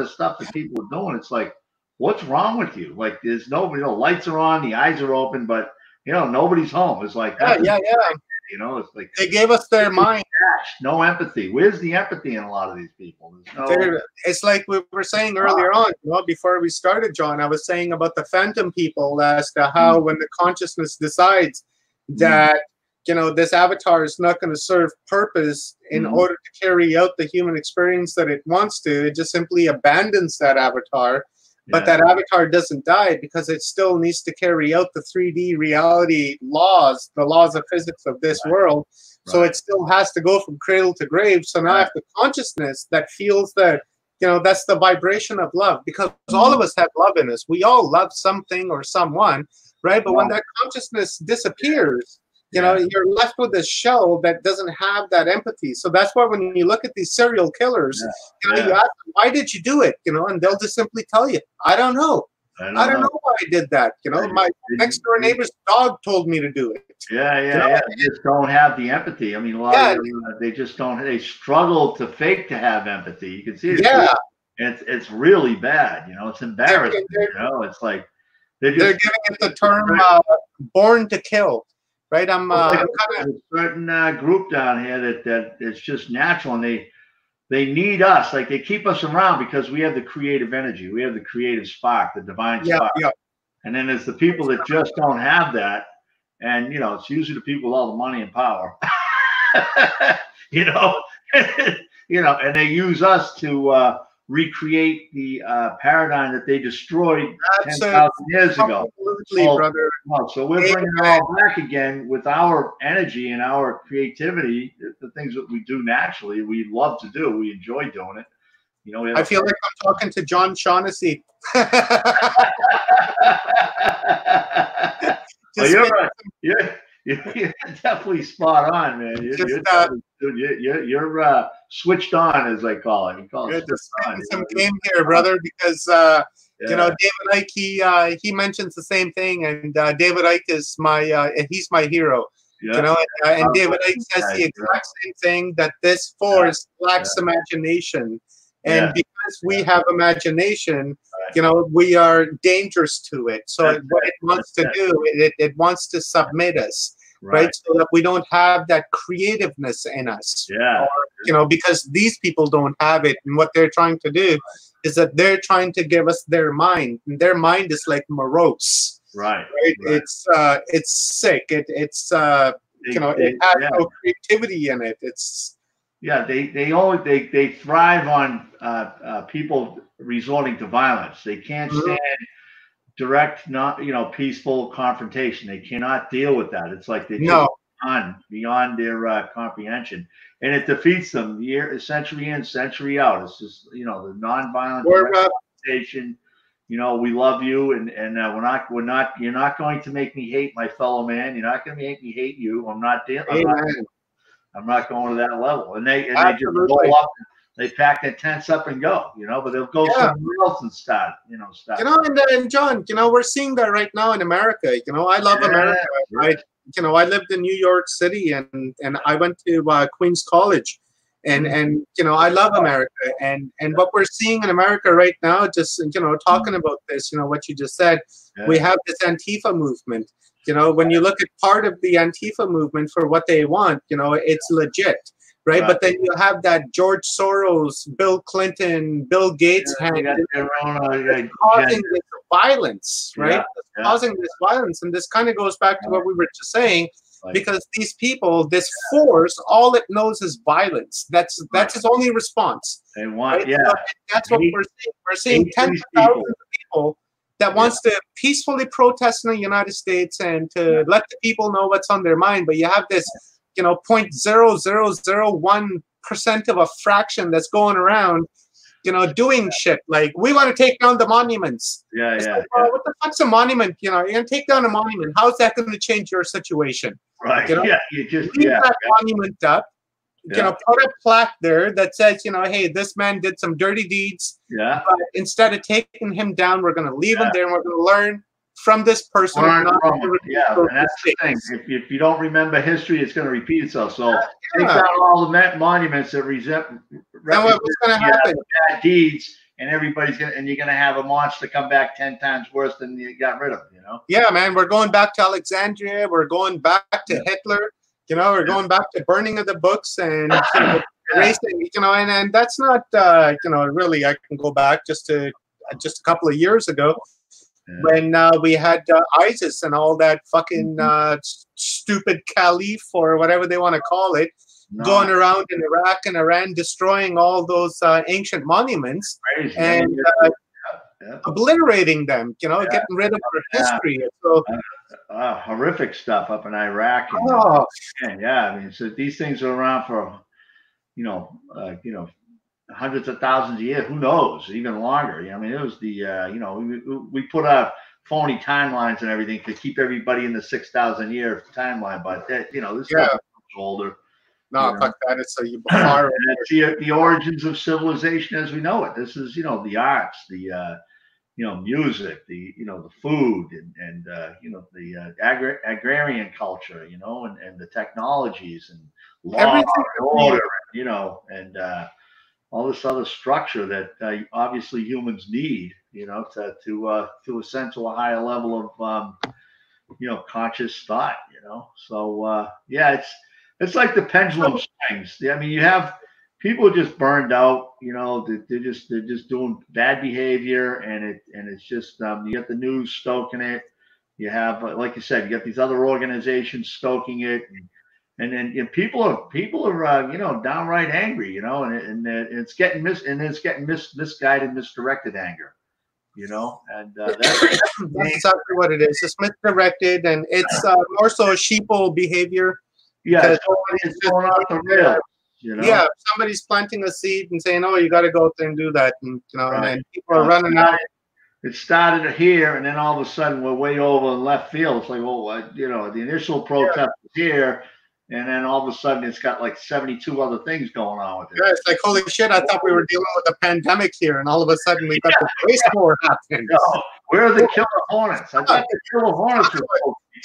of stuff that people are doing, it's like, what's wrong with you? Like, there's nobody. You know, lights are on, the eyes are open, but you know, nobody's home. It's like, yeah, yeah, yeah. You know, it's like they gave us their mind. No empathy. Where's the empathy in a lot of these people? No, it's like we were saying earlier on, you know, before we started, John. I was saying about the phantom people as to how mm. when the consciousness decides mm. that. You know this avatar is not going to serve purpose in mm. order to carry out the human experience that it wants to, it just simply abandons that avatar but that avatar doesn't die because it still needs to carry out the 3D reality laws, the laws of physics of this right. world. So right. it still has to go from cradle to grave. So now right. I have the consciousness that feels that, you know, that's the vibration of love because mm-hmm. all of us have love in us. We all love something or someone, right? But when that consciousness disappears, you know you're left with a shell that doesn't have that empathy so that's why when you look at these serial killers yeah. you know yeah. you ask them, why did you do it you know and they'll just simply tell you i don't know I don't, I don't know. know. why I did that. You know, my next door neighbor's dog told me to do it. Yeah, yeah, you know? yeah. They just don't have the empathy. I mean, a lot yeah. of them, uh, they just don't. They struggle to fake to have empathy. You can see it. Yeah, it's it's really bad. You know, it's embarrassing. They're, they're, you know, it's like they're, they're giving it the term uh, "born to kill." Right? I'm, uh, kind of a certain uh, group down here that that it's just natural, and they they need us. Like they keep us around because we have the creative energy, we have the creative spark, the divine yeah, spark. Yeah. And then there's the people that just don't have that, and you know, it's usually the people with all the money and power. you know, you know, and they use us to. Uh, recreate the uh, paradigm that they destroyed 10,000 years ago. Absolutely, so, brother. so we're bringing it all back again with our energy and our creativity, the, the, things that we do naturally, we love to do, we enjoy doing it. You know, I feel like I'm talking to John Shaughnessy. well, you're, right. you're, you're definitely spot on, man. You're, Just, you're, uh, you're, you're uh, switched on, as I call it. You call it on. some game here, brother, because uh, yeah. you know David Icke. He uh, he mentions the same thing, and uh, David Icke is my uh, he's my hero. Yeah. You know, and, and David Icke says the exact same thing that this force yeah. lacks imagination, and because we have imagination, you know, we are dangerous to it. So what it wants to do, it, it wants to submit us right. right. So that we don't have that creativeness in us. Yeah. Or, you know, because these people don't have it. And what they're trying to do is that they're trying to give us their mind. And their mind is like morose. Right. Right. right. It's uh it's sick. It it's uh you know, it has yeah. no creativity in it. It's yeah, they they always they they thrive on uh, uh, people resorting to violence. They can't mm-hmm. stand direct, not you know, peaceful confrontation. They cannot deal with that. It's like they no. beyond beyond their uh, comprehension, and it defeats them year century in, century out. It's just you know the nonviolent confrontation. You know, we love you, and and uh, we're not we're not. You're not going to make me hate my fellow man. You're not going to make me hate you. I'm not dealing. I'm, not going to that level. And they and they just roll up they pack their tents up and go, you know, but they'll go yeah. somewhere else and start, you know, start. You know, and, and John, you know, we're seeing that right now in America. You know, I love yeah, America. Right? You know, I lived in New York City and and I went to uh, Queens College, and mm-hmm. and you know, I love America. And and what we're seeing in America right now, just you know, talking about this, you know, what you just said, we have this Antifa movement. You know, when you look at part of the Antifa movement for what they want, you know, it's legit right? right? But then you have that George Soros, Bill Clinton, Bill Gates yeah, hand uh, causing this violence, right? Causing this violence, and this kind of goes back to what we were just saying. Right. Because these people, this force, all it knows is violence. That's that's its only response. They want, right? yeah. So that's what we're seeing. We're seeing tens of thousands of people that wants to peacefully protest in the United States and to let the people know what's on their mind. But you have this you know point zero zero zero one percent of a fraction that's going around you know doing yeah. shit like we want to take down the monuments yeah yeah, like, yeah. what the fuck's a monument you know you're gonna take down a monument how's that gonna change your situation right you know? yeah you just leave yeah, that yeah. monument up you know put a plaque there that says you know hey this man did some dirty deeds yeah but instead of taking him down we're gonna leave him there and we're gonna learn from this person. yeah, and that's the thing. If, if you don't remember history, it's going to repeat itself. So yeah. take out all the monuments that resent what's going to happen? Uh, bad deeds and everybody's gonna and you're gonna have a monster come back ten times worse than you got rid of. You know? Yeah, man. We're going back to Alexandria. We're going back to yeah. Hitler. You know, we're going back to burning of the books and you know, racing. You know, and, and that's not uh, you know really. I can go back just to just a couple of years ago. Yeah. When uh, we had uh, ISIS and all that fucking mm-hmm. uh, stupid caliph or whatever they want to call it, no. going around in Iraq and Iran, destroying all those uh, ancient monuments Crazy. and uh, yeah. obliterating them. You know, yeah. getting rid of our history. So. Uh, horrific stuff up in Iraq. And, oh. yeah, I mean, so these things are around for, you know, uh, you know, hundreds of thousands of years. Who knows? Even longer. You know, I mean, it was the, uh, you know, we, we put out phony timelines and everything to keep everybody in the six thousand year timeline, but that, you know, this yeah. is older. No, fuck that. It's a the, the origins of civilization as we know it. This is, you know, the arts, the, uh, you know, music, the, you know, the food and, and uh, you know, the uh, agri- agrarian culture, you know, and, and the technologies and law and order, and, you know, and uh, all this other structure that uh, obviously humans need, you know, to, to, uh, to ascend to a higher level of, um, you know, conscious thought, you know. So, uh, yeah, it's, it's like the pendulum swings. I mean, you have people just burned out. You know, they're just they're just doing bad behavior, and it and it's just um, you get the news stoking it. You have, uh, like you said, you got these other organizations stoking it, and and then and people are people are uh, you know downright angry. You know, and and, it's getting mis and it's getting mis misguided, misdirected anger you know, and uh, that's, that's, exactly what it is. It's misdirected, and it's uh, more so sheeple behavior. Yeah, it's going off the rails. You know? Yeah, somebody's planting a seed and saying, "Oh, you got to go out there and do that," and you know, right. and people are running out. It started here, and then all of a sudden we're way over in left field. It's like, oh, well, you know, the initial protest yeah. was here, and then all of a sudden it's got like 72 other things going on with it. Yeah, it's like holy shit! I thought we were dealing with a pandemic here, and all of a sudden we got yeah. the race war happening. No, where are the killer hornets? I thought the killer hornets were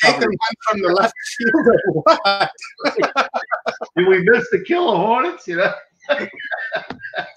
taking one from the left field or what? Did we miss the killer hornets? You know.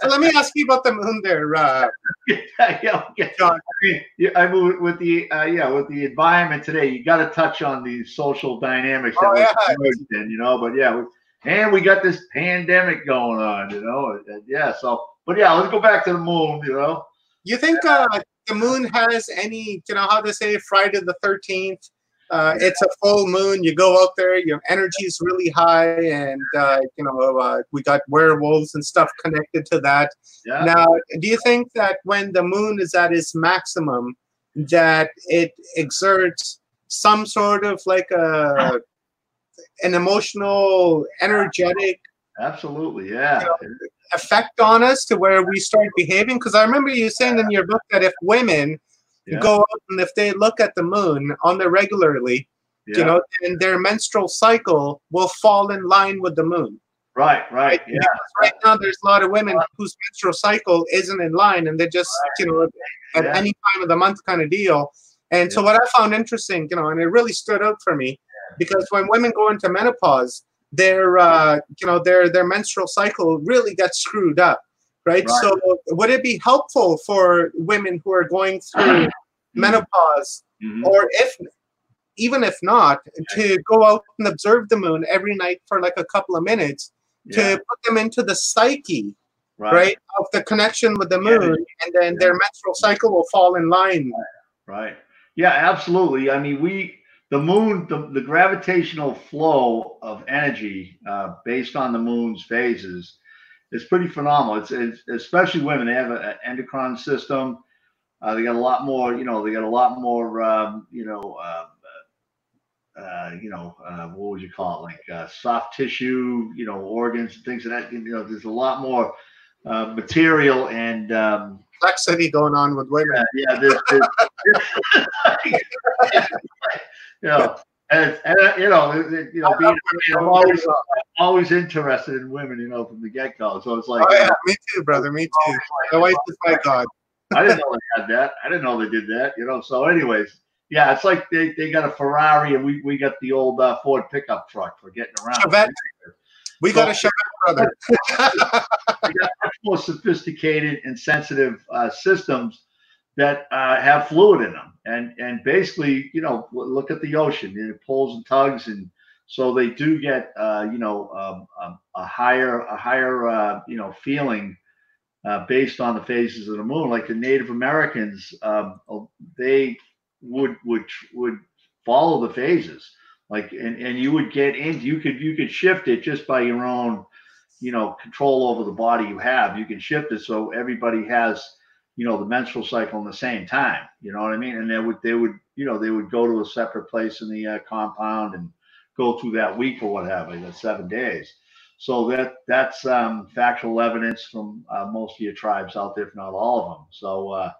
so let me ask you about the moon there, uh, yeah, yeah, John. I mean, yeah, I mean, with the uh, yeah, with the environment today, you got to touch on the social dynamics that we're in, you know. But yeah, we, and we got this pandemic going on, you know. And, yeah, so but yeah, let's go back to the moon, you know. You think uh, the moon has any, you know, how to say Friday the thirteenth? Uh, it's a full moon. You go out there, your energy is really high, and uh, you know uh, we got werewolves and stuff connected to that. Yeah. Now, do you think that when the moon is at its maximum, that it exerts some sort of like a an emotional, energetic, absolutely, yeah, you know, effect on us to where we start behaving? Because I remember you saying in your book that if women yeah. go out and if they look at the moon on the regularly, yeah. you know, and their menstrual cycle will fall in line with the moon. Right, right, yeah. right now, there's a lot of women whose menstrual cycle isn't in line, and they're just, right. you know, at yeah. any time of the month kind of deal. And so, what I found interesting, you know, and it really stood out for me, because when women go into menopause, their, uh, you know, their their menstrual cycle really gets screwed up right? right? So would it be helpful for women who are going through menopause, mm-hmm. or if even if not, to go out and observe the moon every night for like a couple of minutes yeah. to put them into the psyche, right. right. of the connection with the moon, yeah. and then yeah. their menstrual cycle will fall in line. Right. Yeah, absolutely. I mean, we the moon, the, the gravitational flow of energy uh, based on the moon's phases is pretty phenomenal. It's, it's especially women. They have an endocrine system. Uh, they got a lot more, you know, they got a lot more, um, you know, uh, uh, you know, uh, what would you call it? Like uh, soft tissue, you know, organs and things of that. You know, there's a lot more uh, material and um, complexity going on with women. Yeah, yeah there's, there's, you know, and, and you know, you know, being, I'm always always interested in women, you know, from the get go. So it's like, oh, yeah, me too, brother, me too. My wife is my god. I didn't know they had that. I didn't know they did that. You know. So, anyways, yeah, it's like they, they got a Ferrari and we, we got the old uh, Ford pickup truck for getting around. Chevette. We so, got a up, brother. we got much more sophisticated and sensitive uh, systems that uh, have fluid in them, and and basically, you know, look at the ocean. It pulls and tugs, and so they do get, uh, you know, um, um, a higher a higher uh, you know feeling uh, based on the phases of the moon. Like the Native Americans, um, they would would would follow the phases. Like and, and you would get in you could you could shift it just by your own you know control over the body you have. You can shift it so everybody has you know the menstrual cycle in the same time you know what i mean? And they would they would you know they would go to a separate place in the uh, compound and go through that week or what have you the seven days so that that's um, factual evidence from uh, most of your tribes out there if not all of them so uh,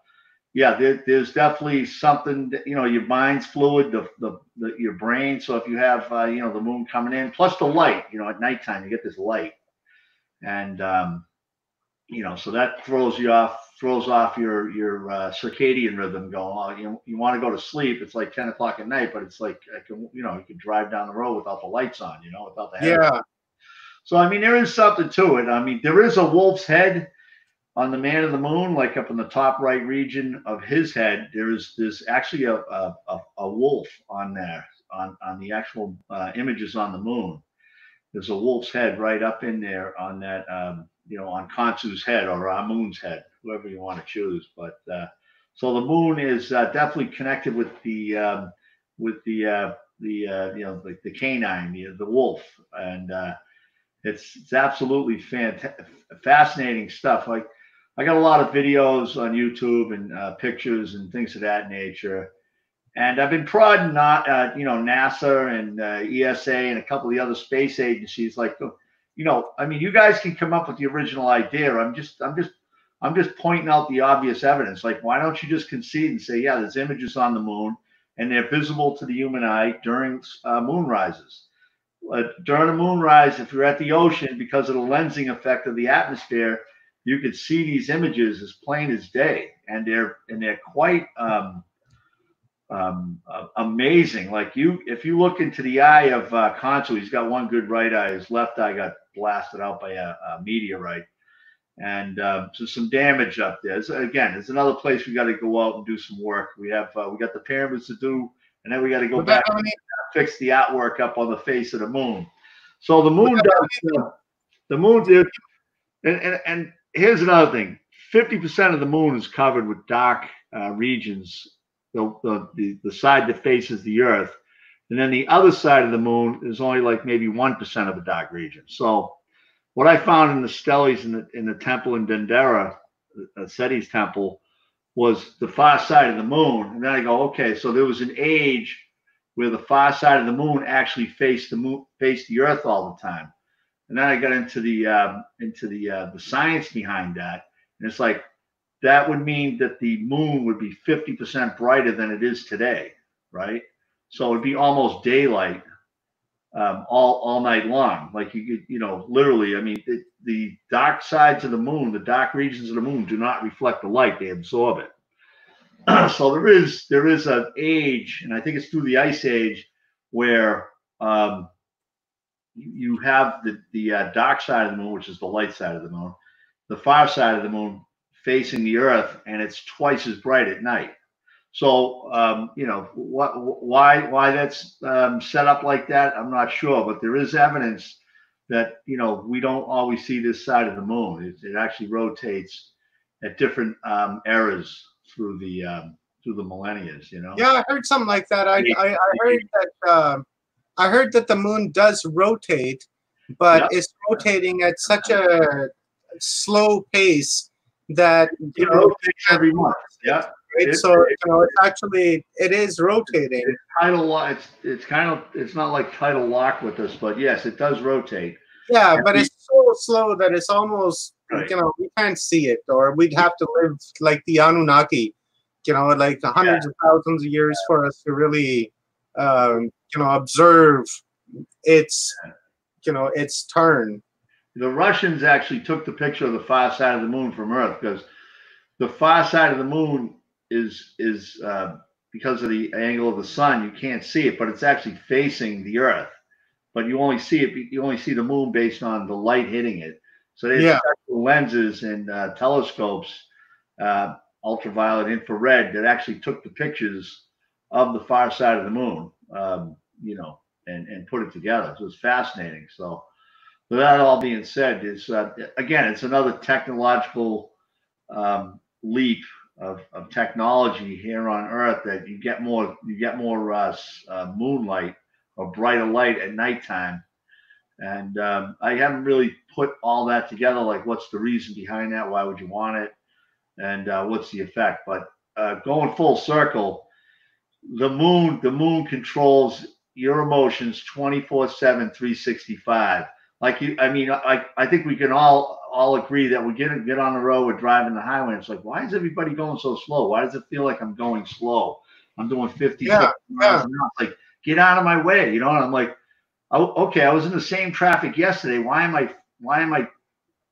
yeah, there, there's definitely something that, you know, your mind's fluid, the, the, the your brain. So if you have, uh, you know, the moon coming in, plus the light, you know, at nighttime, you get this light. And, um, you know, so that throws you off, throws off your, your uh, circadian rhythm going, oh, you, you want to go to sleep. It's like 10 o'clock at night, but it's like, I can, you know, you can drive down the road without the lights on, you know, without the. Yeah. So, I mean, there is something to it. I mean, there is a wolf's head on the man of the moon, like up in the top right region of his head, there's there's actually a a, a wolf on there on on the actual uh, images on the moon. There's a wolf's head right up in there on that um, you know on Khonsu's head or Amun's head, whoever you want to choose. But uh, so the moon is uh, definitely connected with the um, with the uh, the uh, you know the, the canine, the, the wolf, and uh, it's it's absolutely fascinating stuff. Like I got a lot of videos on YouTube and uh, pictures and things of that nature. And I've been prodding not, uh, you know, NASA and uh, ESA and a couple of the other space agencies. Like, you know, I mean, you guys can come up with the original idea. I'm just, I'm just, I'm just pointing out the obvious evidence. Like, why don't you just concede and say, yeah, there's images on the moon and they're visible to the human eye during uh, moon rises. Uh, during a moonrise, if you're at the ocean, because of the lensing effect of the atmosphere, you could see these images as plain as day, and they're and they're quite um, um, uh, amazing. Like you, if you look into the eye of uh, Khonsu, he's got one good right eye. His left eye got blasted out by a, a meteorite, and uh, so some damage up there. So again, it's another place we got to go out and do some work. We have uh, we got the pyramids to do, and then we got to go back and fix the artwork up on the face of the moon. So the moon does. Uh, the moon, and, and and here's another thing 50% of the moon is covered with dark uh, regions, the, the, the, side that faces the earth. And then the other side of the moon is only like maybe 1% of the dark region. So, what I found in the steles in the, in the temple in Dendera, uh, Seti's temple, was the far side of the moon. And then I go, okay, so there was an age where the far side of the moon actually faced the moon, faced the earth all the time and then I got into the um, into the uh, the science behind that, and it's like that would mean that the moon would be 50% brighter than it is today, right? So it'd be almost daylight um, all all night long. Like you could, you know, literally. I mean, the, the dark sides of the moon, the dark regions of the moon, do not reflect the light; they absorb it. so there is there is an age, and I think it's through the ice age, where um, you have the the uh, dark side of the moon, which is the light side of the moon, the far side of the moon facing the Earth, and it's twice as bright at night. So um, you know what why why that's um, set up like that, I'm not sure, but there is evidence that you know we don't always see this side of the moon. It, it actually rotates at different um, eras through the um, through the millennia. You know. Yeah, I heard something like that. I I, I heard that. Uh, I heard that the moon does rotate, but yep. it's rotating at such a slow pace that you it know every month. Yeah. Right? so you know, it's actually it is rotating. It's tidal lock. It's it's kind of it's not like tidal lock with us, but yes, it does rotate. Yeah, and but we, it's so slow that it's almost right. you know we can't see it, or we'd have to live like the Anunnaki, you know, like hundreds yeah. of thousands of years for us to really um, you know observe its you know its turn. The Russians actually took the picture of the far side of the moon from Earth because the far side of the moon is is uh, because of the angle of the sun you can't see it, but it's actually facing the Earth. But you only see it. You only see the moon based on the light hitting it. So there's yeah. lenses and uh, telescopes, uh, ultraviolet, infrared, that actually took the pictures of the far side of the moon. Um, you know, and and put it together. So it's fascinating. So, with that all being said, is uh, again, it's another technological um, leap of, of technology here on Earth that you get more you get more uh, uh, moonlight or brighter light at nighttime. And um, I haven't really put all that together. Like, what's the reason behind that? Why would you want it? And uh, what's the effect? But uh, going full circle, the moon the moon controls your emotions 24 7 365 like you i mean i i think we can all all agree that we get get on the road we're driving the highway it's like why is everybody going so slow why does it feel like i'm going slow i'm doing 50 yeah, yeah. like get out of my way you know and i'm like oh, okay i was in the same traffic yesterday why am i why am i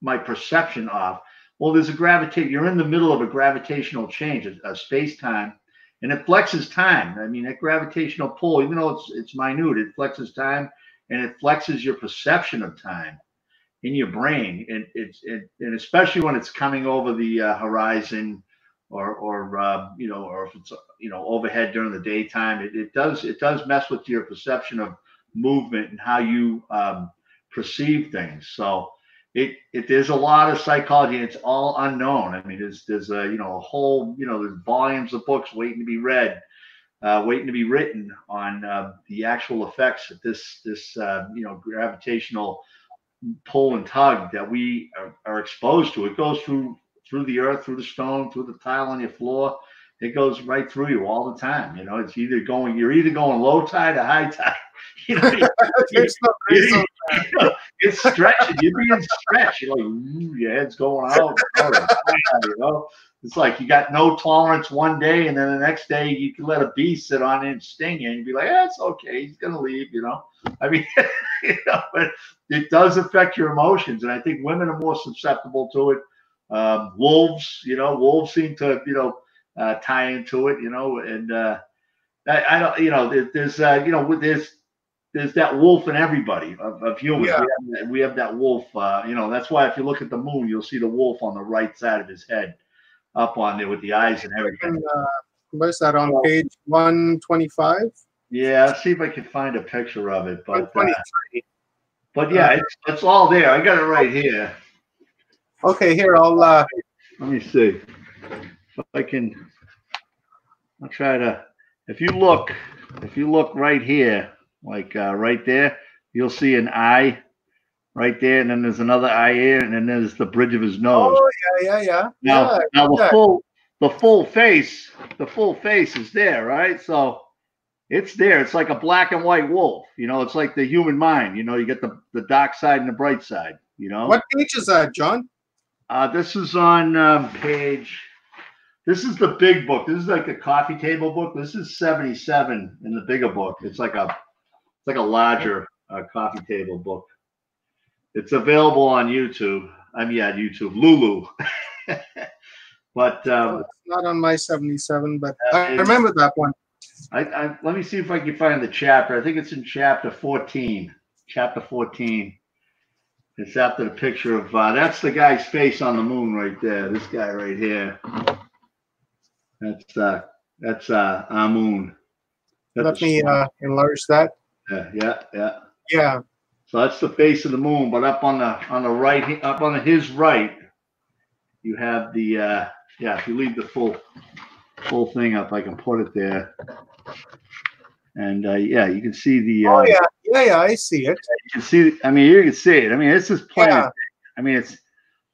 my perception off well there's a gravitate you're in the middle of a gravitational change a, a space-time and it flexes time. I mean, that gravitational pull, even though it's it's minute, it flexes time and it flexes your perception of time in your brain. And it's it, and especially when it's coming over the uh, horizon, or or uh, you know, or if it's you know overhead during the daytime, it, it does it does mess with your perception of movement and how you um, perceive things. So it, it there's a lot of psychology and it's all unknown. I mean, there's there's a you know a whole you know there's volumes of books waiting to be read, uh, waiting to be written on uh, the actual effects that this this uh, you know gravitational pull and tug that we are, are, exposed to. It goes through through the earth, through the stone, through the tile on your floor. It goes right through you all the time. You know, it's either going you're either going low tide or high tide. You know, you, you, you, it's stretching. You're being stretched. You're like, your head's going out. You know, it's like you got no tolerance one day, and then the next day you can let a bee sit on it and sting you, and you'd be like, "That's eh, okay. He's gonna leave." You know, I mean, you know, but it does affect your emotions, and I think women are more susceptible to it. Um, wolves, you know, wolves seem to, you know, uh, tie into it, you know, and uh, I, I don't, you know, there, there's, uh, you know, there's there's that wolf in everybody of, of humans. Yeah. We, have that, we, have that, wolf. Uh, you know, that's why if you look at the moon, you'll see the wolf on the right side of his head, up on there with the eyes and everything. Uh, where's that on page one twenty five? Yeah, I'll see if I can find a picture of it. But uh, but yeah, it's, it's all there. I got it right here. Okay, here I'll. Uh, Let me see if I can. I'll try to. If you look, if you look right here, like uh, right there. You'll see an eye right there, and then there's another eye here, and then there's the bridge of his nose. Oh yeah, yeah, yeah. Now, yeah, now the full the full face, the full face is there, right? So it's there. It's like a black and white wolf. You know, it's like the human mind. You know, you get the the dark side and the bright side. You know. What page is that, John? Uh, this is on um, page. This is the big book. This is like the coffee table book. This is 77 in the bigger book. It's like a it's like a larger uh, coffee table book. It's available on YouTube. I'm yeah, YouTube. Lulu. but um, it's not on my 77, but I remember that one. I, I, let me see if I can find the chapter. I think it's in chapter 14. Chapter 14. It's after the picture of uh, that's the guy's face on the moon right there. This guy right here. That's uh that's uh Amun. Let me uh, enlarge that. Yeah, yeah, yeah. Yeah. So that's the face of the moon, but up on the on the right, up on his right, you have the uh yeah. If you leave the full full thing up, I can put it there. And uh, yeah, you can see the. Uh, oh yeah, yeah, yeah. I see it. You can see. I mean, you can see it. I mean, this is planet. Yeah. I mean, it's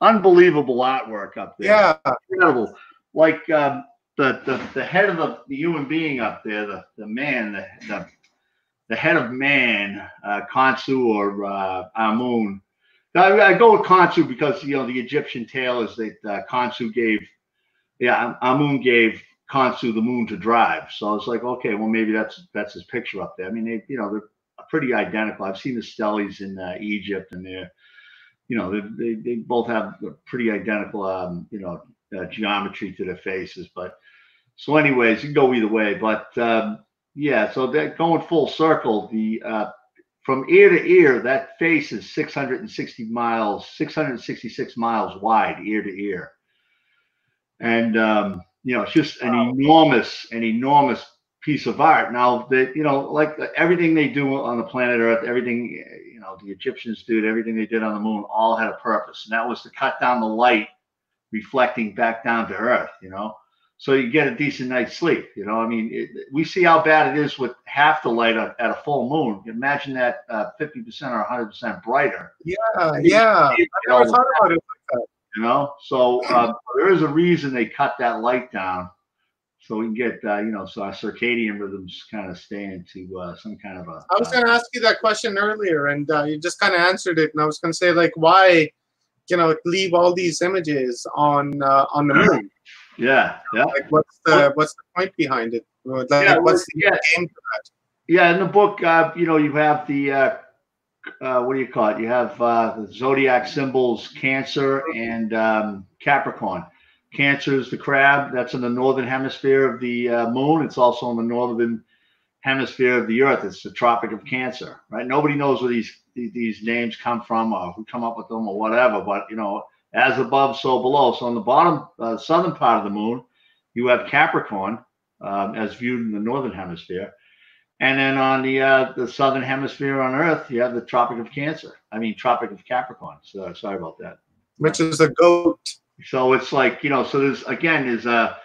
unbelievable artwork up there. Yeah, incredible. Like um, the, the the head of the, the human being up there, the the man, the, the the head of man, uh, Khonsu or uh, Amun. I, I, go with Khonsu because you know the Egyptian tale is that uh, Khonsu gave, yeah, Amun gave Khonsu the moon to drive. So I was like, okay, well maybe that's that's his picture up there. I mean, they, you know, they're pretty identical. I've seen the steles in uh, Egypt, and they're, you know, they, they, they both have pretty identical, um, you know, uh, geometry to their faces. But so, anyways, you can go either way. But um, yeah, so that going full circle, the uh, from ear to ear, that face is 660 miles, 666 miles wide, ear to ear. And, um, you know, it's just an wow. enormous, an enormous piece of art. Now that, you know, like everything they do on the planet Earth, everything, you know, the Egyptians did, everything they did on the moon, all had a purpose. And that was to cut down the light reflecting back down to Earth, you know so you get a decent night's sleep. You know, I mean, it, we see how bad it is with half the light at, at a full moon. Imagine that uh, 50% or 100% brighter. Yeah, yeah. I never thought about it like that. You know, so uh, there is a reason they cut that light down so we can get uh, you know so our circadian rhythms kind of stay into uh, some kind of a. I was going to ask you that question earlier, and uh, you just kind of answered it. And I was going to say like, why, you know, leave all these images on uh, on the moon? Yeah, yeah. Like, what's the what's the point behind it? Like, yeah, what's the yeah. game for that? Yeah, in the book, uh, you know, you have the uh, uh, what do you call it? You have uh, the zodiac symbols, Cancer and um, Capricorn. Cancer is the crab. That's in the northern hemisphere of the uh, moon. It's also in the northern hemisphere of the Earth. It's the Tropic of Cancer, right? Nobody knows where these these names come from or who come up with them or whatever. But you know, as above, so below. So on the bottom, uh, southern part of the moon, you have Capricorn um, as viewed in the northern hemisphere. And then on the uh, the southern hemisphere on Earth, you have the Tropic of Cancer. I mean, Tropic of Capricorn. So sorry about that. Which is a goat. So it's like you know. So there's again there's a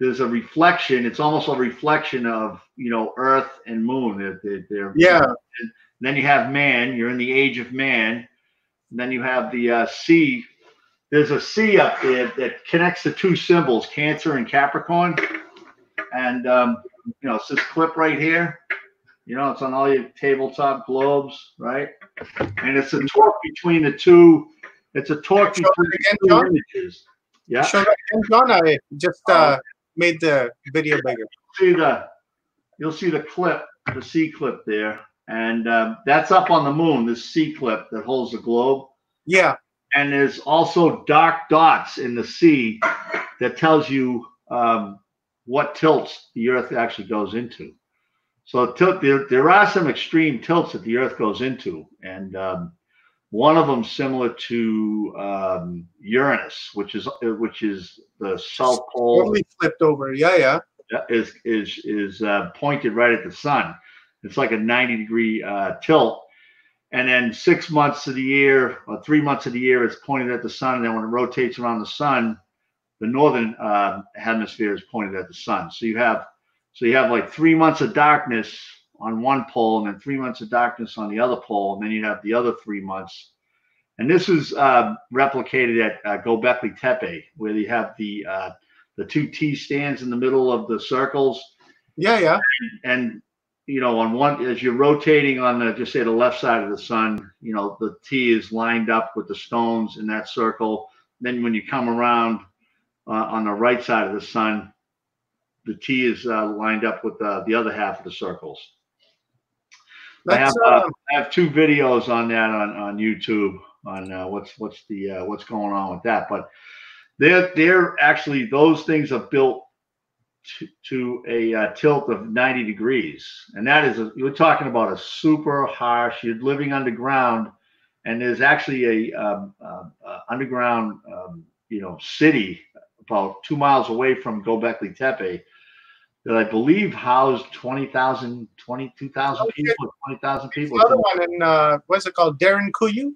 there's a reflection. It's almost a reflection of you know Earth and Moon. They're, they're, they're yeah. And then you have man. You're in the age of man. And then you have the uh, sea there's a C up there that connects the two symbols, Cancer and Capricorn. And, um, you know, it's this clip right here. You know, it's on all your tabletop globes, right? And it's a torque between the two. It's a torque between the two John? images. Yeah. Show that again, John. I just uh, uh, made the video bigger. See the, you'll see the clip, the C clip there, and um, that's up on the moon. This C clip that holds the globe. Yeah and there's also dark dots in the sea that tells you um, what tilts the Earth actually goes into. So tilt, there, there are some extreme tilts that the Earth goes into, and um, one of them similar to um, Uranus, which is which is the south pole. Totally flipped over. Yeah, yeah. Is is is uh, pointed right at the sun. It's like a 90 degree uh, tilt, and then six months of the year or three months of the year it's pointed at the sun and then when it rotates around the sun the northern uh, hemisphere is pointed at the sun. So you have so you have like three months of darkness on one pole and then three months of darkness on the other pole and then you have the other three months. And this is uh, replicated at uh, Gobekli Tepe where you have the uh, the two T stands in the middle of the circles. Yeah yeah. And, and you know, on one as you're rotating on the just say the left side of the sun, you know, the T is lined up with the stones in that circle. Then when you come around uh, on the right side of the sun, the T is uh, lined up with the, the other half of the circles. I have, uh, um, I have two videos on that on, on YouTube on uh, what's what's the uh, what's going on with that, but they're they're actually those things are built to, to a uh, tilt of 90 degrees. And that is, a, you're talking about a super harsh, you're living underground, and there's actually a um, uh, uh, underground, um, you know, city about two miles away from Gobekli Tepe that I believe housed 20,000, 22,000 okay. people, 20,000 people. Another one in, uh, what's it called? Derinkuyu?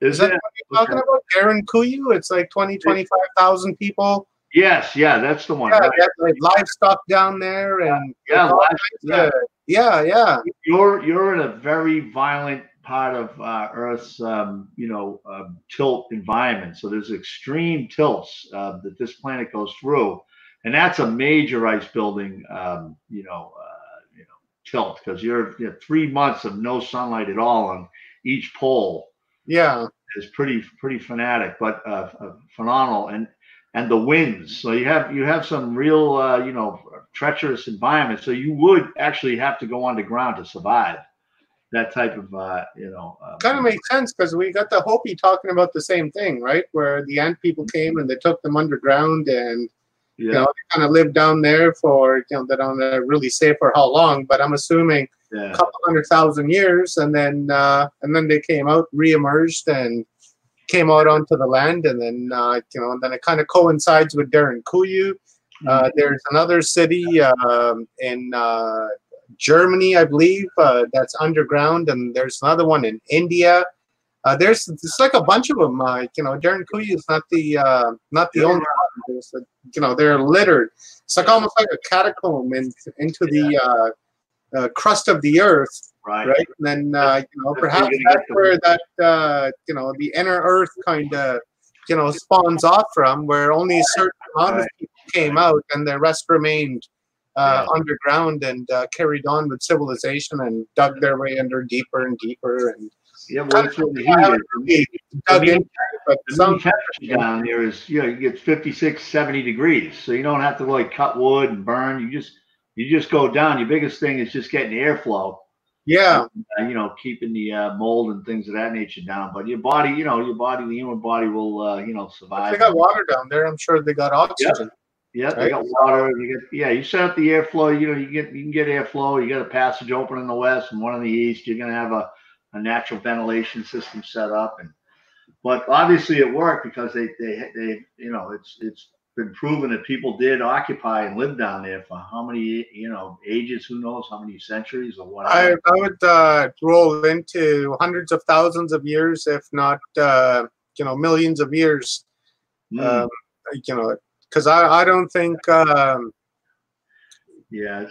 Is, is that what you're talking about? Derinkuyu? It's like 20, 25,000 people Yes, yeah, that's the one. Yeah, right? like livestock down there, and yeah, yeah, yeah, yeah. You're you're in a very violent part of uh, Earth's um, you know um, tilt environment. So there's extreme tilts uh, that this planet goes through, and that's a major ice building um, you know uh, you know tilt because you're you know, three months of no sunlight at all on each pole. Yeah, is pretty pretty fanatic, but uh, phenomenal and and the winds. So you have you have some real uh, you know treacherous environment. So you would actually have to go underground to survive that type of uh, you know. Uh, kind of makes sense because we got the Hopi talking about the same thing, right? Where the ant people came and they took them underground and. Yeah. You know, they kind of lived down there for, you know, they don't really say for how long, but I'm assuming yeah. couple hundred thousand years, and then uh, and then they came out, reemerged, and came out onto the land, and then uh, you know, and then it kind of coincides with Derinkuyu. Uh, mm-hmm. there's another city um, in uh, Germany, I believe, uh, that's underground, and there's another one in India. Uh, there's it's like a bunch of them. Uh, you know, Darren Derinkuyu is not the uh, not the only one. There's, you know, they're littered. It's like almost like a catacomb in, into the uh, uh, crust of the earth, right? Right, and then uh, you know perhaps that's where that uh, you know the inner earth kind of you know spawns off from, where only a certain amount right. of people came out, and the rest remained yeah. underground and uh, carried on with civilization and dug their way under deeper and deeper and yeah, well, that's what the. Dug in, but some temperature down there is, you know, it gets 56, 70 degrees. So you don't have to like cut wood and burn. You just, you just go down. Your biggest thing is just getting airflow. Yeah. And, uh, you know, keeping the uh, mold and things of that nature down. But your body, you know, your body, the human body will, uh, you know, survive. If they got water down there. I'm sure they got oxygen. Yeah, they got water. You get yeah. You set up the airflow. You know, you get you can get airflow. You got a passage open in the west and one in the east. You're gonna have a, a natural ventilation system set up, and but obviously it worked because they they they you know it's it's been proven that people did occupy and live down there for how many you know ages? Who knows how many centuries or what? I, I would uh, roll into hundreds of thousands of years, if not uh, you know millions of years. Mm. Um, you know because I, I don't think um, yeah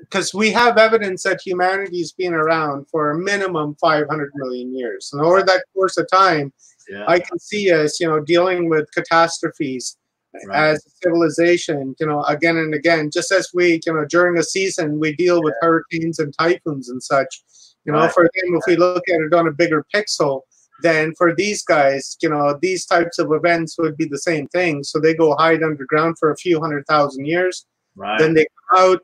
because we have evidence that humanity's been around for a minimum 500 million years and over that course of time yeah. i can see us you know dealing with catastrophes right. as a civilization you know again and again just as we you know during a season we deal with hurricanes and typhoons and such you know right. for them if we look at it on a bigger pixel then for these guys, you know, these types of events would be the same thing. So they go hide underground for a few hundred thousand years. Right. Then they come out,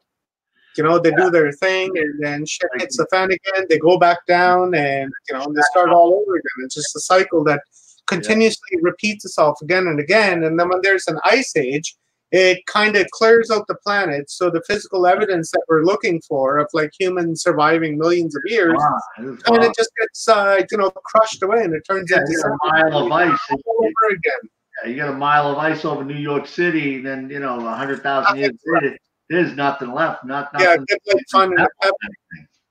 you know, they yeah. do their thing, and then shit hits the fan again. They go back down, and you know, they start all over again. It's just a cycle that continuously yeah. repeats itself again and again. And then when there's an ice age, it kind of clears out the planet. So the physical evidence that we're looking for of like humans surviving millions of years, wow, kind of just gets uh, you know crushed away, and it turns yeah, into a mile of ice all over again. Yeah, you got a mile of ice over New York City, and then you know a hundred thousand years later, there's nothing left. Not nothing. Yeah, it's like pebble.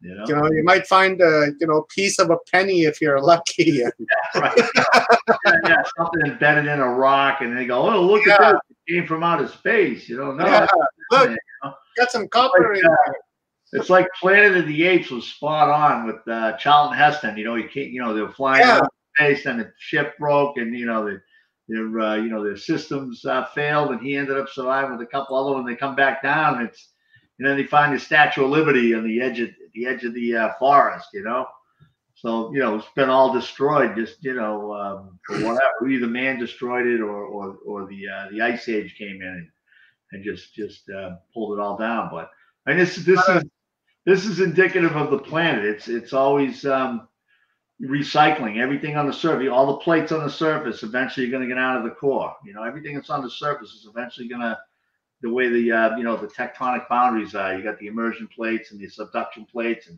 You know? you know, you might find a you know piece of a penny if you're lucky. yeah, right. yeah, yeah, something embedded in a rock, and they go, "Oh, look yeah. at this! It came from outer space." You know, no, yeah. look, you know? got some copper like, uh, It's like Planet of the Apes was spot on with uh, Charlton Heston. You know, he can't, you know, they were flying yeah. space, and the ship broke, and you know, the, their uh, you know their systems uh, failed, and he ended up surviving with a couple other. When they come back down, it's and then they find the Statue of Liberty on the edge of the edge of the uh, forest, you know. So you know it's been all destroyed, just you know, um, whatever. Either man destroyed it, or or, or the uh, the ice age came in and, and just just uh, pulled it all down. But mean, this this is this is indicative of the planet. It's it's always um, recycling everything on the surface. All the plates on the surface eventually are going to get out of the core. You know, everything that's on the surface is eventually going to the way the uh, you know the tectonic boundaries are. You got the immersion plates and the subduction plates, and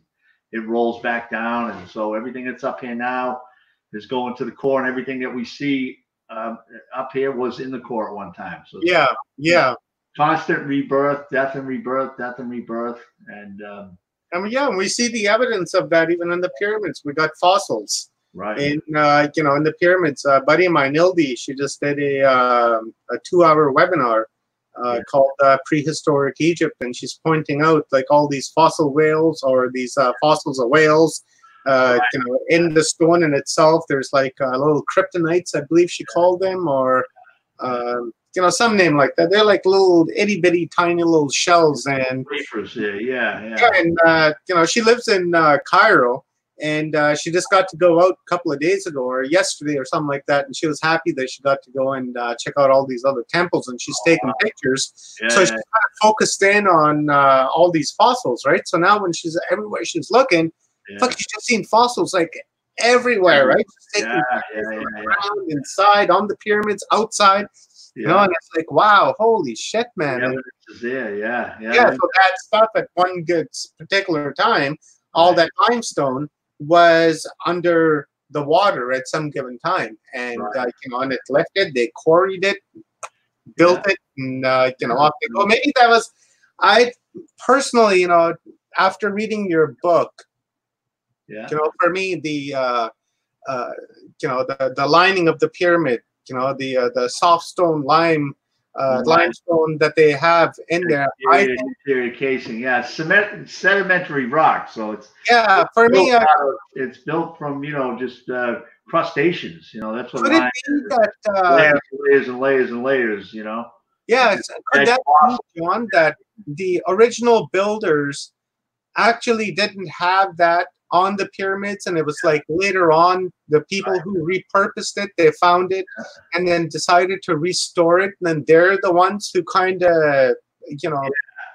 it rolls back down, and so everything that's up here now is going to the core, and everything that we see um, up here was in the core at one time. So yeah, yeah, constant rebirth, death and rebirth, death and rebirth, and um, I mean, yeah, we see the evidence of that even in the pyramids. We got fossils. Right. In uh, you know, in the pyramids, uh, buddy of mine, Ildi, she just did a uh, a two-hour webinar uh, called uh, Prehistoric Egypt, and she's pointing out like all these fossil whales or these uh, fossils of whales. Uh, you know, in the stone in itself, there's like uh, little kryptonites, I believe she called them, or um, you know, some name like that. They're like little itty bitty, tiny little shells, and yeah, yeah, yeah. And uh, you know, she lives in Cairo, and uh, she just got to go out a couple of days ago or yesterday or something like that and she was happy that she got to go and uh, check out all these other temples and she's oh, taking wow. pictures yeah, so she's kind of focused in on uh, all these fossils right so now when she's everywhere she's looking yeah. like she's just seen fossils like everywhere right she's taking yeah, around inside on the pyramids outside Yeah. You know, and it's like, wow, holy shit, man. Evidence is yeah. Yeah, yeah so that stuff at one good particular time, all that limestone was under the water at some given time. And, right. uh, you know, and it lifted, they quarried it, built yeah. it, and, uh, you know, off they go. Maybe that was, I personally, you know, after reading your book, yeah. you know, for me, the, uh, uh, you know, the, the lining of the pyramid, you know, the uh, the soft stone lime uh, mm-hmm. limestone that they have in there. Interior, interior casing, yeah, cement, sedimentary rock. So it's yeah. For me, of, it's built from you know just uh, crustaceans. You know that's what could it be that uh, layers, layers and layers and layers. You know. Yeah, could that John, that the original builders actually didn't have that on the pyramids and it was like later on the people who repurposed it they found it and then decided to restore it and then they're the ones who kind of you know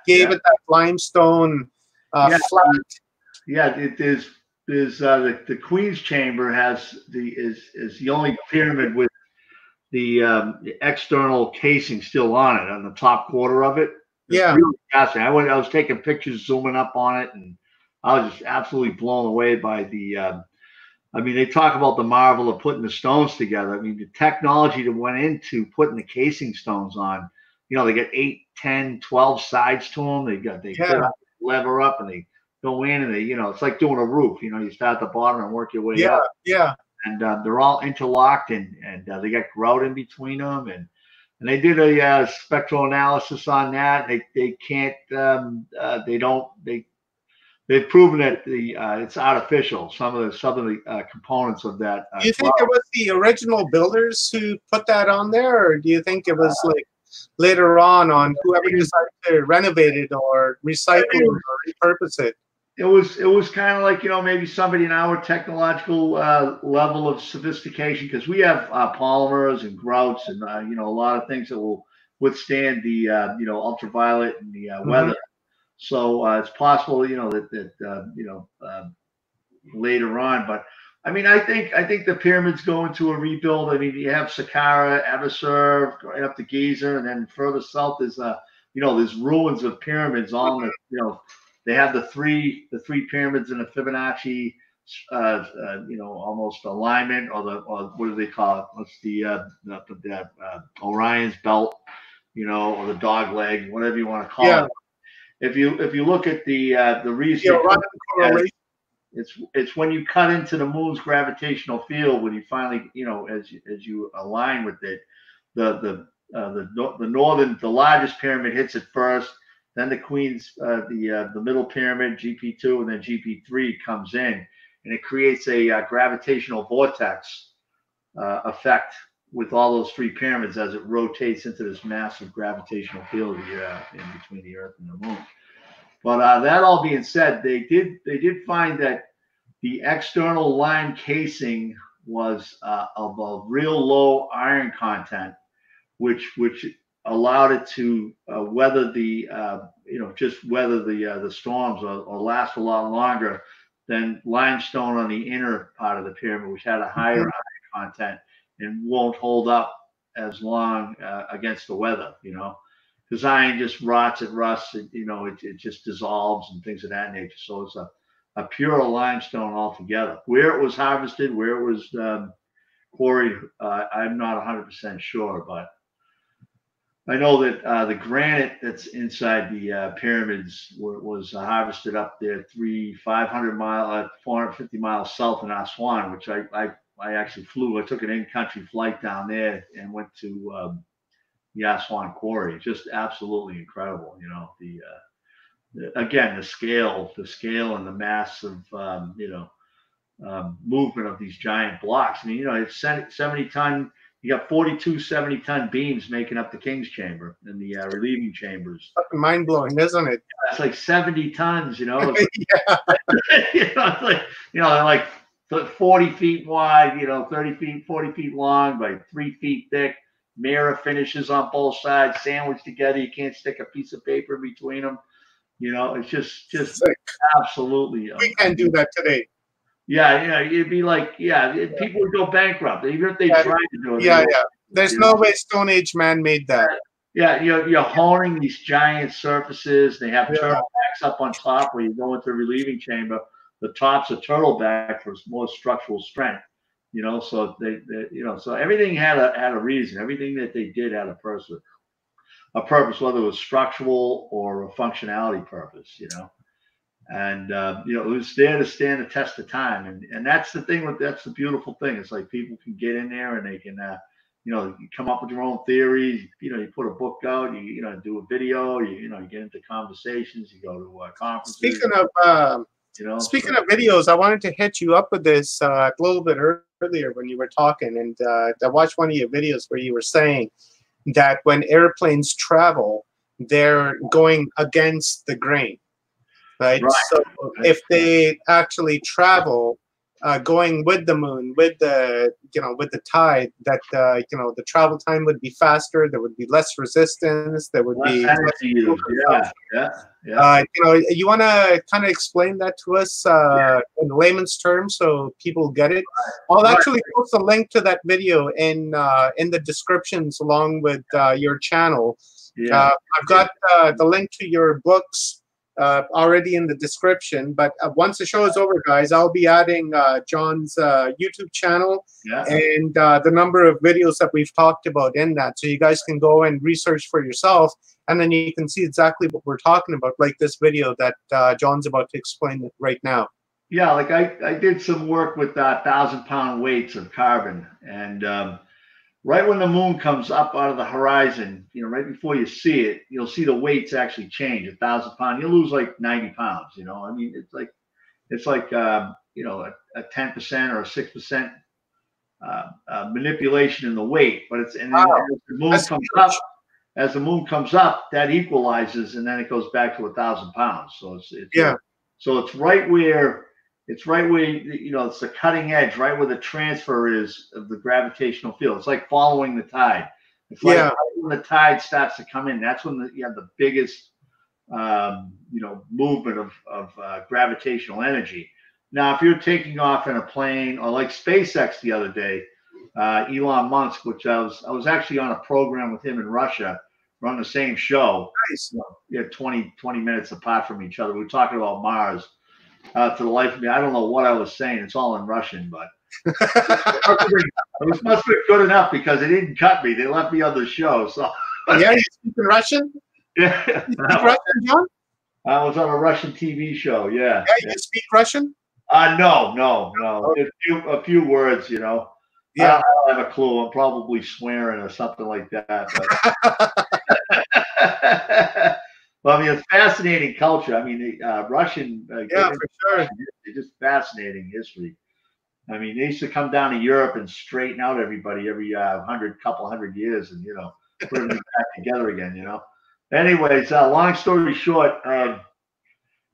gave yeah. it that limestone uh, yeah. flat. Yeah it is is uh, the, the queen's chamber has the is is the only pyramid with the, um, the external casing still on it on the top quarter of it. It's yeah. really I went I was taking pictures zooming up on it and I was just absolutely blown away by the. Um, I mean, they talk about the marvel of putting the stones together. I mean, the technology that went into putting the casing stones on. You know, they get 8, 10, 12 sides to them. They got they yeah. lever up and they go in and they, you know, it's like doing a roof. You know, you start at the bottom and work your way yeah, up. Yeah, And uh, they're all interlocked and and uh, they got grout in between them and and they did a uh, spectral analysis on that. They they can't um, uh, they don't they they've proven that the uh, it's artificial. Some of the some of the uh, components of that. Uh, do you think it was the original builders who put that on there, or do you think it was like later on on whoever decided to renovate it or recycle it or repurpose it? It was it was kind of like you know maybe somebody in our technological uh, level of sophistication because we have uh, polymers and grouts and uh, you know a lot of things that will withstand the you know ultraviolet and the mm-hmm. So uh, it's possible, you know, that that uh, you know uh, later on. But I mean, I think I think the pyramids go into a rebuild. I mean, you have Saqqara, Abusir, right up to Giza, and then further south is uh, you know, there's ruins of pyramids on the, you know, they have the three the three pyramids in the Fibonacci. Uh, uh, you know, almost alignment, or the, or what do they call it? What's the uh, the, the uh, Orion's belt, you know, or the dog leg, whatever you want to call yeah. it if you if you look at the uh, the reason yeah, it's it's when you cut into the moon's gravitational field when you finally you know as as you align with it the the uh, the the northern the largest pyramid hits it first then the queen's uh, the uh, the middle pyramid gp2 and then gp3 comes in and it creates a uh, gravitational vortex uh, effect with all those three pyramids as it rotates into this massive gravitational field uh, in between the Earth and the Moon. But uh, that all being said, they did they did find that the external lime casing was uh, of a real low iron content, which which allowed it to uh, weather the uh, you know just weather the uh, the storms or, or, last a lot longer than limestone on the inner part of the pyramid, which had a higher mm-hmm. iron content and won't hold up as long uh, against the weather, you know. Because iron just rots, and rusts, it, you know, it, it just dissolves and things of that nature. So it's a, a pure limestone altogether. Where it was harvested, where it was um, quarried, uh, I'm not 100% sure, but I know that uh, the granite that's inside the uh, pyramids was uh, harvested up there three, 500 mile, uh, 450 miles south in Aswan, which I, I I actually flew. I took an in-country flight down there and went to um, the Aswan Quarry. Just absolutely incredible. You know the, uh, the again the scale, the scale and the mass of um, you know um, movement of these giant blocks. I mean, you know, it's 70 ton. You got 42 70 ton beams making up the King's Chamber and the uh, relieving chambers. Mind blowing, isn't it? It's like 70 tons, you know. yeah. you know, like you know, like 40 feet wide, you know, 30 feet, 40 feet long by three feet thick. Mirror finishes on both sides, sandwiched together. You can't stick a piece of paper between them. You know, it's just just Sick. absolutely. Uh, we can't do that today. Yeah, yeah, it'd be like, yeah, people would go bankrupt even if they yeah, tried to do it. Yeah, yeah, There's no way Stone Age man made that. Yeah, you're, you're honing these giant surfaces. They have yeah. turtlebacks up on top where you go into the relieving chamber. The top's of turtleback for more structural strength. You know, so they, they, you know, so everything had a had a reason. Everything that they did had a purpose, a purpose, whether it was structural or a functionality purpose. You know, and uh, you know, it was there to stand the test of time. And and that's the thing with that's the beautiful thing. It's like people can get in there and they can. Uh, you know, you come up with your own theories. You know, you put a book out. You you know, do a video. You you know, you get into conversations. You go to uh, conferences. Speaking of, uh, you know, speaking so, of videos, I wanted to hit you up with this uh, a little bit earlier when you were talking, and uh, I watched one of your videos where you were saying that when airplanes travel, they're going against the grain, right? right. So if they actually travel uh, going with the moon, with the you know with the tide, that uh, you know the travel time would be faster. There would be less resistance. There would less be energy. yeah, yeah, yeah. Uh, you know, you want to kind of explain that to us uh, yeah. in layman's terms so people get it. I'll actually post a link to that video in uh, in the descriptions along with uh, your channel. Yeah. Uh, I've got uh, the link to your books uh, already in the description. But uh, once the show is over, guys, I'll be adding uh, John's uh, YouTube channel yeah. and uh, the number of videos that we've talked about in that. So you guys can go and research for yourself, and then you can see exactly what we're talking about, like this video that uh, John's about to explain right now. Yeah, like I, I did some work with that thousand pound weights of carbon and um, right when the moon comes up out of the horizon, you know, right before you see it, you'll see the weights actually change. A thousand pounds, You'll lose like 90 pounds, you know. I mean, it's like, it's like, um, you know, a, 10% or a 6% uh, uh, manipulation in the weight, but it's, and then wow. as the moon That's comes up, as the moon comes up, that equalizes and then it goes back to a thousand pounds. So it's, it's yeah. So it's right where it's right where you know it's the cutting edge, right where the transfer is of the gravitational field. It's like following the tide. It's like yeah. when the tide starts to come in, that's when the, you have the biggest um, you know movement of, of uh, gravitational energy. Now, if you're taking off in a plane or like SpaceX the other day, uh, Elon Musk, which I was I was actually on a program with him in Russia, we're on the same show. Nice. You know, yeah, 20, 20 minutes apart from each other. We are talking about Mars uh, to the life of me. I don't know what I was saying. It's all in Russian, but it must be good enough because they didn't cut me. They left me on the show. So yeah, you speak Russian? Yeah, you speak Russian, John? I was on a Russian TV show. Yeah. Yeah, you speak Russian? Uh no, no, no. A few, a few words, you know. Yeah, I don't have a clue. I'm probably swearing or something like that. Well, I mean, it's fascinating culture. I mean, uh, Russian. Uh, yeah, for sure. It's just fascinating history. I mean, they used to come down to Europe and straighten out everybody every uh, hundred, couple hundred years, and you know, put them back together again. You know. Anyways, uh, long story short, um,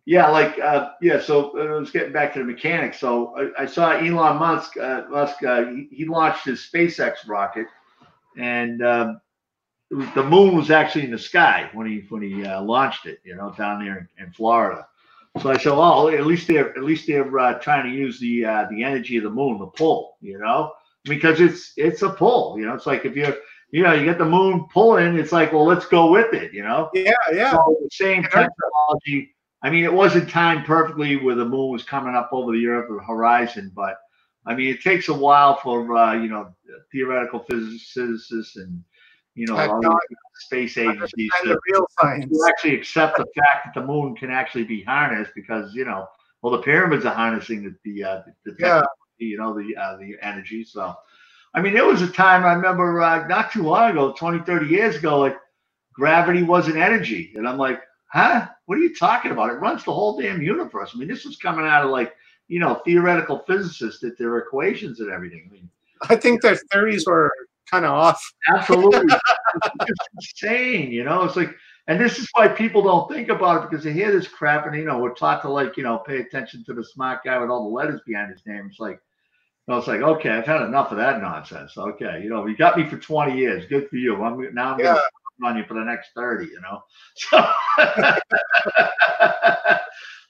yeah, like uh, yeah. So uh, I was getting back to the mechanics. So I, I saw Elon Musk. Uh, Musk uh, he, he, launched his SpaceX rocket, and um, the moon was actually in the sky when he when he uh, launched it, you know, down there in, in, Florida. So I said, well, at least they're at least they're uh, trying to use the uh, the energy of the moon, the pull, you know, because it's it's a pull, you know. It's like if you're you know you get the moon pulling, it's like well, let's go with it, you know. Yeah, yeah. So the same technology. I mean, it wasn't timed perfectly where the moon was coming up over the Earth or the horizon, but I mean, it takes a while for uh, you know theoretical physicists and you know, all space agencies to, real science. to actually accept the fact that the moon can actually be harnessed because you know, well, the pyramids are harnessing the the, uh, the yeah. you know, the uh, the energy. So, I mean, there was a time I remember uh, not too long ago, 20, 30 years ago, like gravity wasn't energy, and I'm like, huh? What are you talking about? It runs the whole damn universe. I mean, this was coming out of like you know theoretical physicists that their equations and everything. I mean, I think their theories were kind of off. Absolutely. it's insane, you know. It's like, and this is why people don't think about it because they hear this crap and you know we're taught to like you know pay attention to the smart guy with all the letters behind his name. It's like, you know, it's like okay, I've had enough of that nonsense. Okay, you know, you got me for twenty years. Good for you. I'm now I'm yeah. gonna on you for the next thirty. You know, so.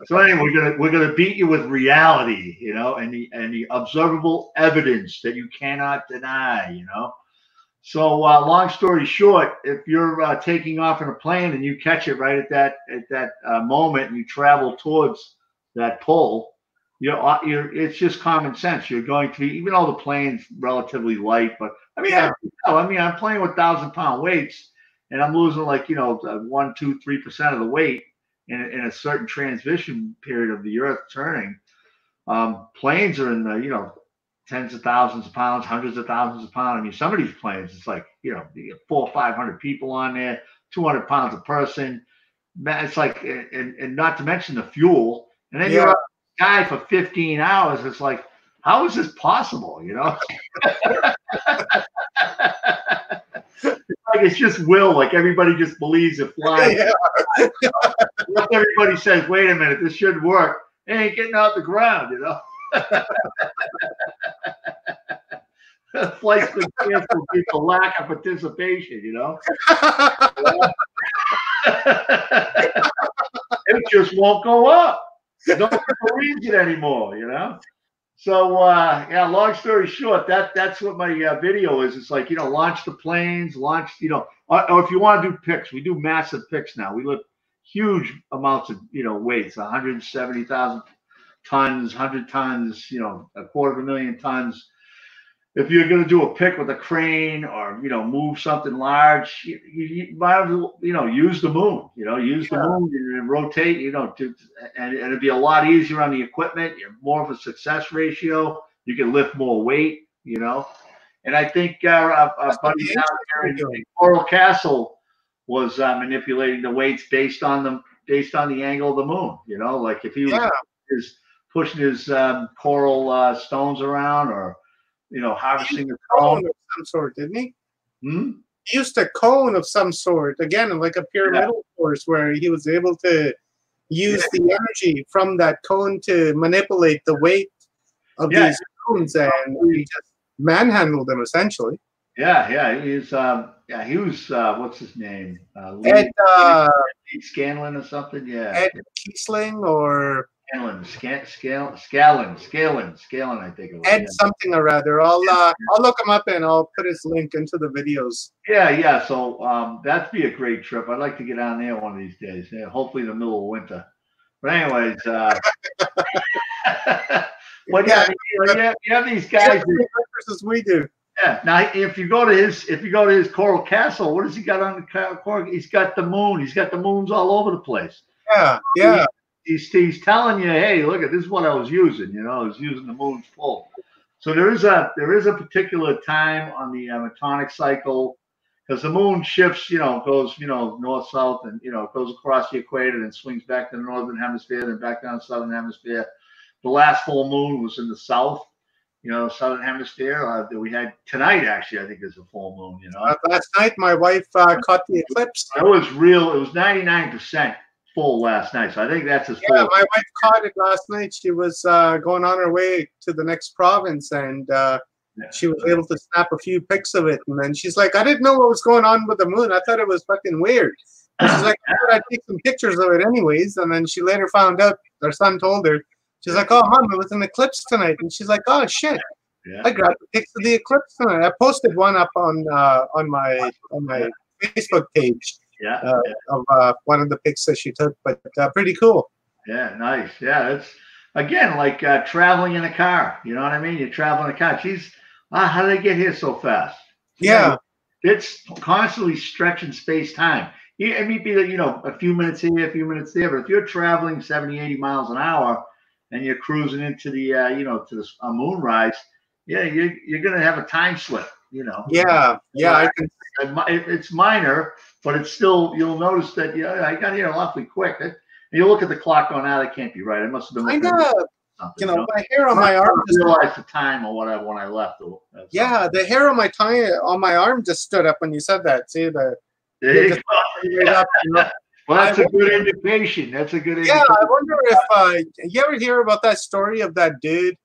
so anyway, we're gonna we're gonna beat you with reality, you know, and the and the observable evidence that you cannot deny, you know. So uh, long story short, if you're uh, taking off in a plane and you catch it right at that at that uh, moment and you travel towards that pole, you're, uh, you're it's just common sense. You're going to be even though the plane's relatively light, but I mean, yeah. I, I mean, I'm playing with thousand pound weights and I'm losing like you know one, two, three percent of the weight in, in a certain transition period of the Earth turning. Um, planes are in the you know tens of thousands of pounds, hundreds of thousands of pounds. I mean, some of these planes, it's like, you know, four or 500 people on there, 200 pounds a person. It's like, and, and not to mention the fuel. And then yeah. you're a guy for 15 hours. It's like, how is this possible? You know? like it's just will. Like everybody just believes it flies. Yeah. everybody says, wait a minute, this should work. It ain't getting out the ground, you know? Flights been canceled due to lack of participation, you know? it just won't go up. Nobody believes it anymore, you know? So uh, yeah, long story short, that that's what my uh, video is. It's like you know, launch the planes, launch you know, or, or if you want to do picks, we do massive picks now. We lift huge amounts of you know weights, 170,000 tons, 100 tons, you know, a quarter of a million tons. If you're going to do a pick with a crane or, you know, move something large, you, you might you know, use the moon, you know, use yeah. the moon and rotate, you know, to, and, and it'd be a lot easier on the equipment. You're more of a success ratio. You can lift more weight, you know. And I think uh, our, buddy down there in Coral Castle was uh, manipulating the weights based on the based on the angle of the moon. You know, like if he was yeah. his pushing his um, coral uh, stones around or, you know, harvesting a cone of some sort, didn't he? Hmm? He used a cone of some sort, again, like a pyramidal yeah. course where he was able to use yeah. the energy from that cone to manipulate the weight of yeah. these cones and he just manhandled them essentially. Yeah, yeah, he's um, yeah, he was uh, what's his name? Uh, Ed, uh, Scanlon or something. Yeah, Ed Kiesling or Scanlon, Scan, Scale, Scallon, Scalon, Scalon, I think it was. Ed yeah. something or other. I'll uh, I'll look him up and I'll put his link into the videos. Yeah, yeah. So um, that'd be a great trip. I'd like to get on there one of these days. Yeah, hopefully in the middle of winter. But anyways, uh, well, yeah, you, know, you, have, you have these guys as we do. Yeah. Now, if you go to his, if you go to his coral castle, what has he got on the coral? He's got the moon. He's got the moons all over the place. Yeah, yeah he's, he's telling you, hey, look at this is what I was using. You know, I was using the moon's pull. So there is a there is a particular time on the uh, metonic cycle because the moon shifts, you know, goes you know north south and you know goes across the equator and swings back to the northern hemisphere, then back down the southern hemisphere. The last full moon was in the south, you know, southern hemisphere uh, that we had tonight. Actually, I think is a full moon. You know, uh, last night my wife uh, caught the eclipse. It was real. It was ninety nine percent full last night. So I think that's as full. Yeah, my wife caught it last night. She was uh, going on her way to the next province and uh, yeah. she was able to snap a few pics of it. And then she's like, I didn't know what was going on with the moon. I thought it was fucking weird. And she's like, I'd take some pictures of it anyways. And then she later found out, her son told her, she's like, oh, mom, it was an eclipse tonight. And she's like, oh, shit. Yeah. I grabbed the pics of the eclipse tonight. I posted one up on uh, on my on my Facebook page yeah, uh, yeah. of uh, one of the pics that she took, but uh, pretty cool. Yeah, nice. Yeah, it's again like uh, traveling in a car. You know what I mean? You travel in a car. Geez, ah, how did they get here so fast? Yeah, you know, it's constantly stretching space time. It may be that you know a few minutes here, a few minutes there, but if you're traveling 70, 80 miles an hour and you're cruising into the uh, you know to the moonrise, yeah, you're, you're gonna have a time slip. You know. Yeah, yeah, I can. It's minor, but it's still you'll notice that yeah I got here awfully quick. And you look at the clock going, ah, that can't be right. It must have been. I know. You know, you know, my hair on my arm. Just realize the time or whatever when I left. yeah, the hair on my tie on my arm just stood up when you said that. See the. Just, up, you know? Well, that's I a good indication. That's a good. Yeah, I wonder if uh, you ever hear about that story of that dude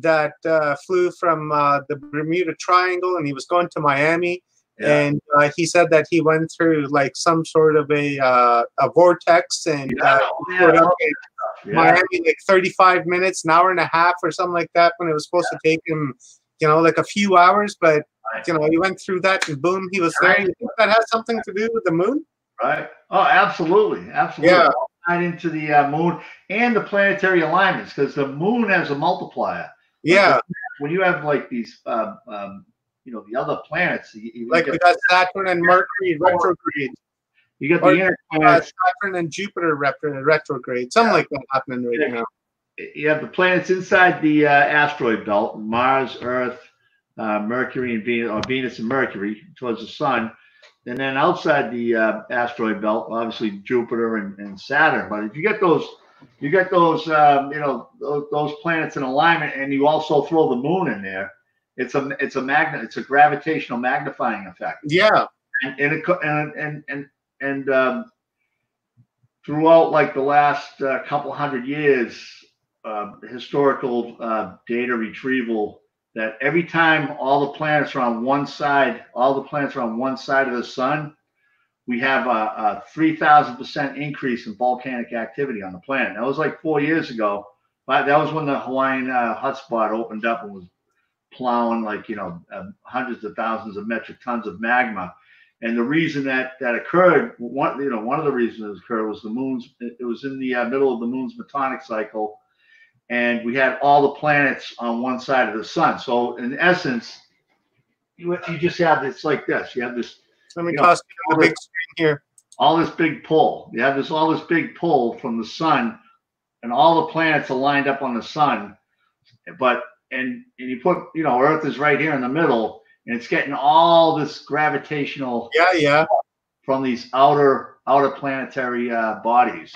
that uh, flew from uh, the Bermuda Triangle and he was going to Miami yeah. And uh, he said that he went through like some sort of a uh, a vortex and yeah, uh, yeah, Miami like 35 minutes, an hour and a half or something like that when it was supposed to take him, you know, like a few hours. But you know, he went through that and boom, he was there. You think that has something to do with the moon? Right. Oh, absolutely, absolutely. Yeah. Tied into the uh, moon and the planetary alignments because the moon has a multiplier. Yeah. When you have like these, um, um, you know, the other planets, you, you like we got Saturn and Mercury retrograde. You got the inner planets. Saturn and Jupiter retrograde, something yeah. like that happening right yeah. now. You have the planets inside the uh, asteroid belt: Mars, Earth, uh, Mercury, and Venus, or Venus and Mercury towards the Sun and then outside the uh, asteroid belt, obviously Jupiter and, and, Saturn. But if you get those, you get those, um, you know, those, those, planets in alignment, and you also throw the moon in there. It's a it's a magnet. It's a gravitational magnifying effect. Yeah, and and it, and and and, and um, throughout like the last uh, couple hundred years, uh, historical uh, data retrieval that every time all the planets are on one side, all the planets are on one side of the sun, we have a, a 3,000% increase in volcanic activity on the planet. That was like four years ago. But that was when the Hawaiian uh, hotspot opened up and was plowing like, you know, uh, hundreds of thousands of metric tons of magma. And the reason that that occurred, one, you know, one of the reasons it occurred was the moon's, it was in the uh, middle of the moon's metonic cycle and we had all the planets on one side of the sun. So in essence, you, you just have this like this. You have this. Let me you toss know, the big screen here. All this big pull. You have this all this big pull from the sun, and all the planets are lined up on the sun. But and and you put you know Earth is right here in the middle, and it's getting all this gravitational. Yeah, yeah. From these outer outer planetary uh, bodies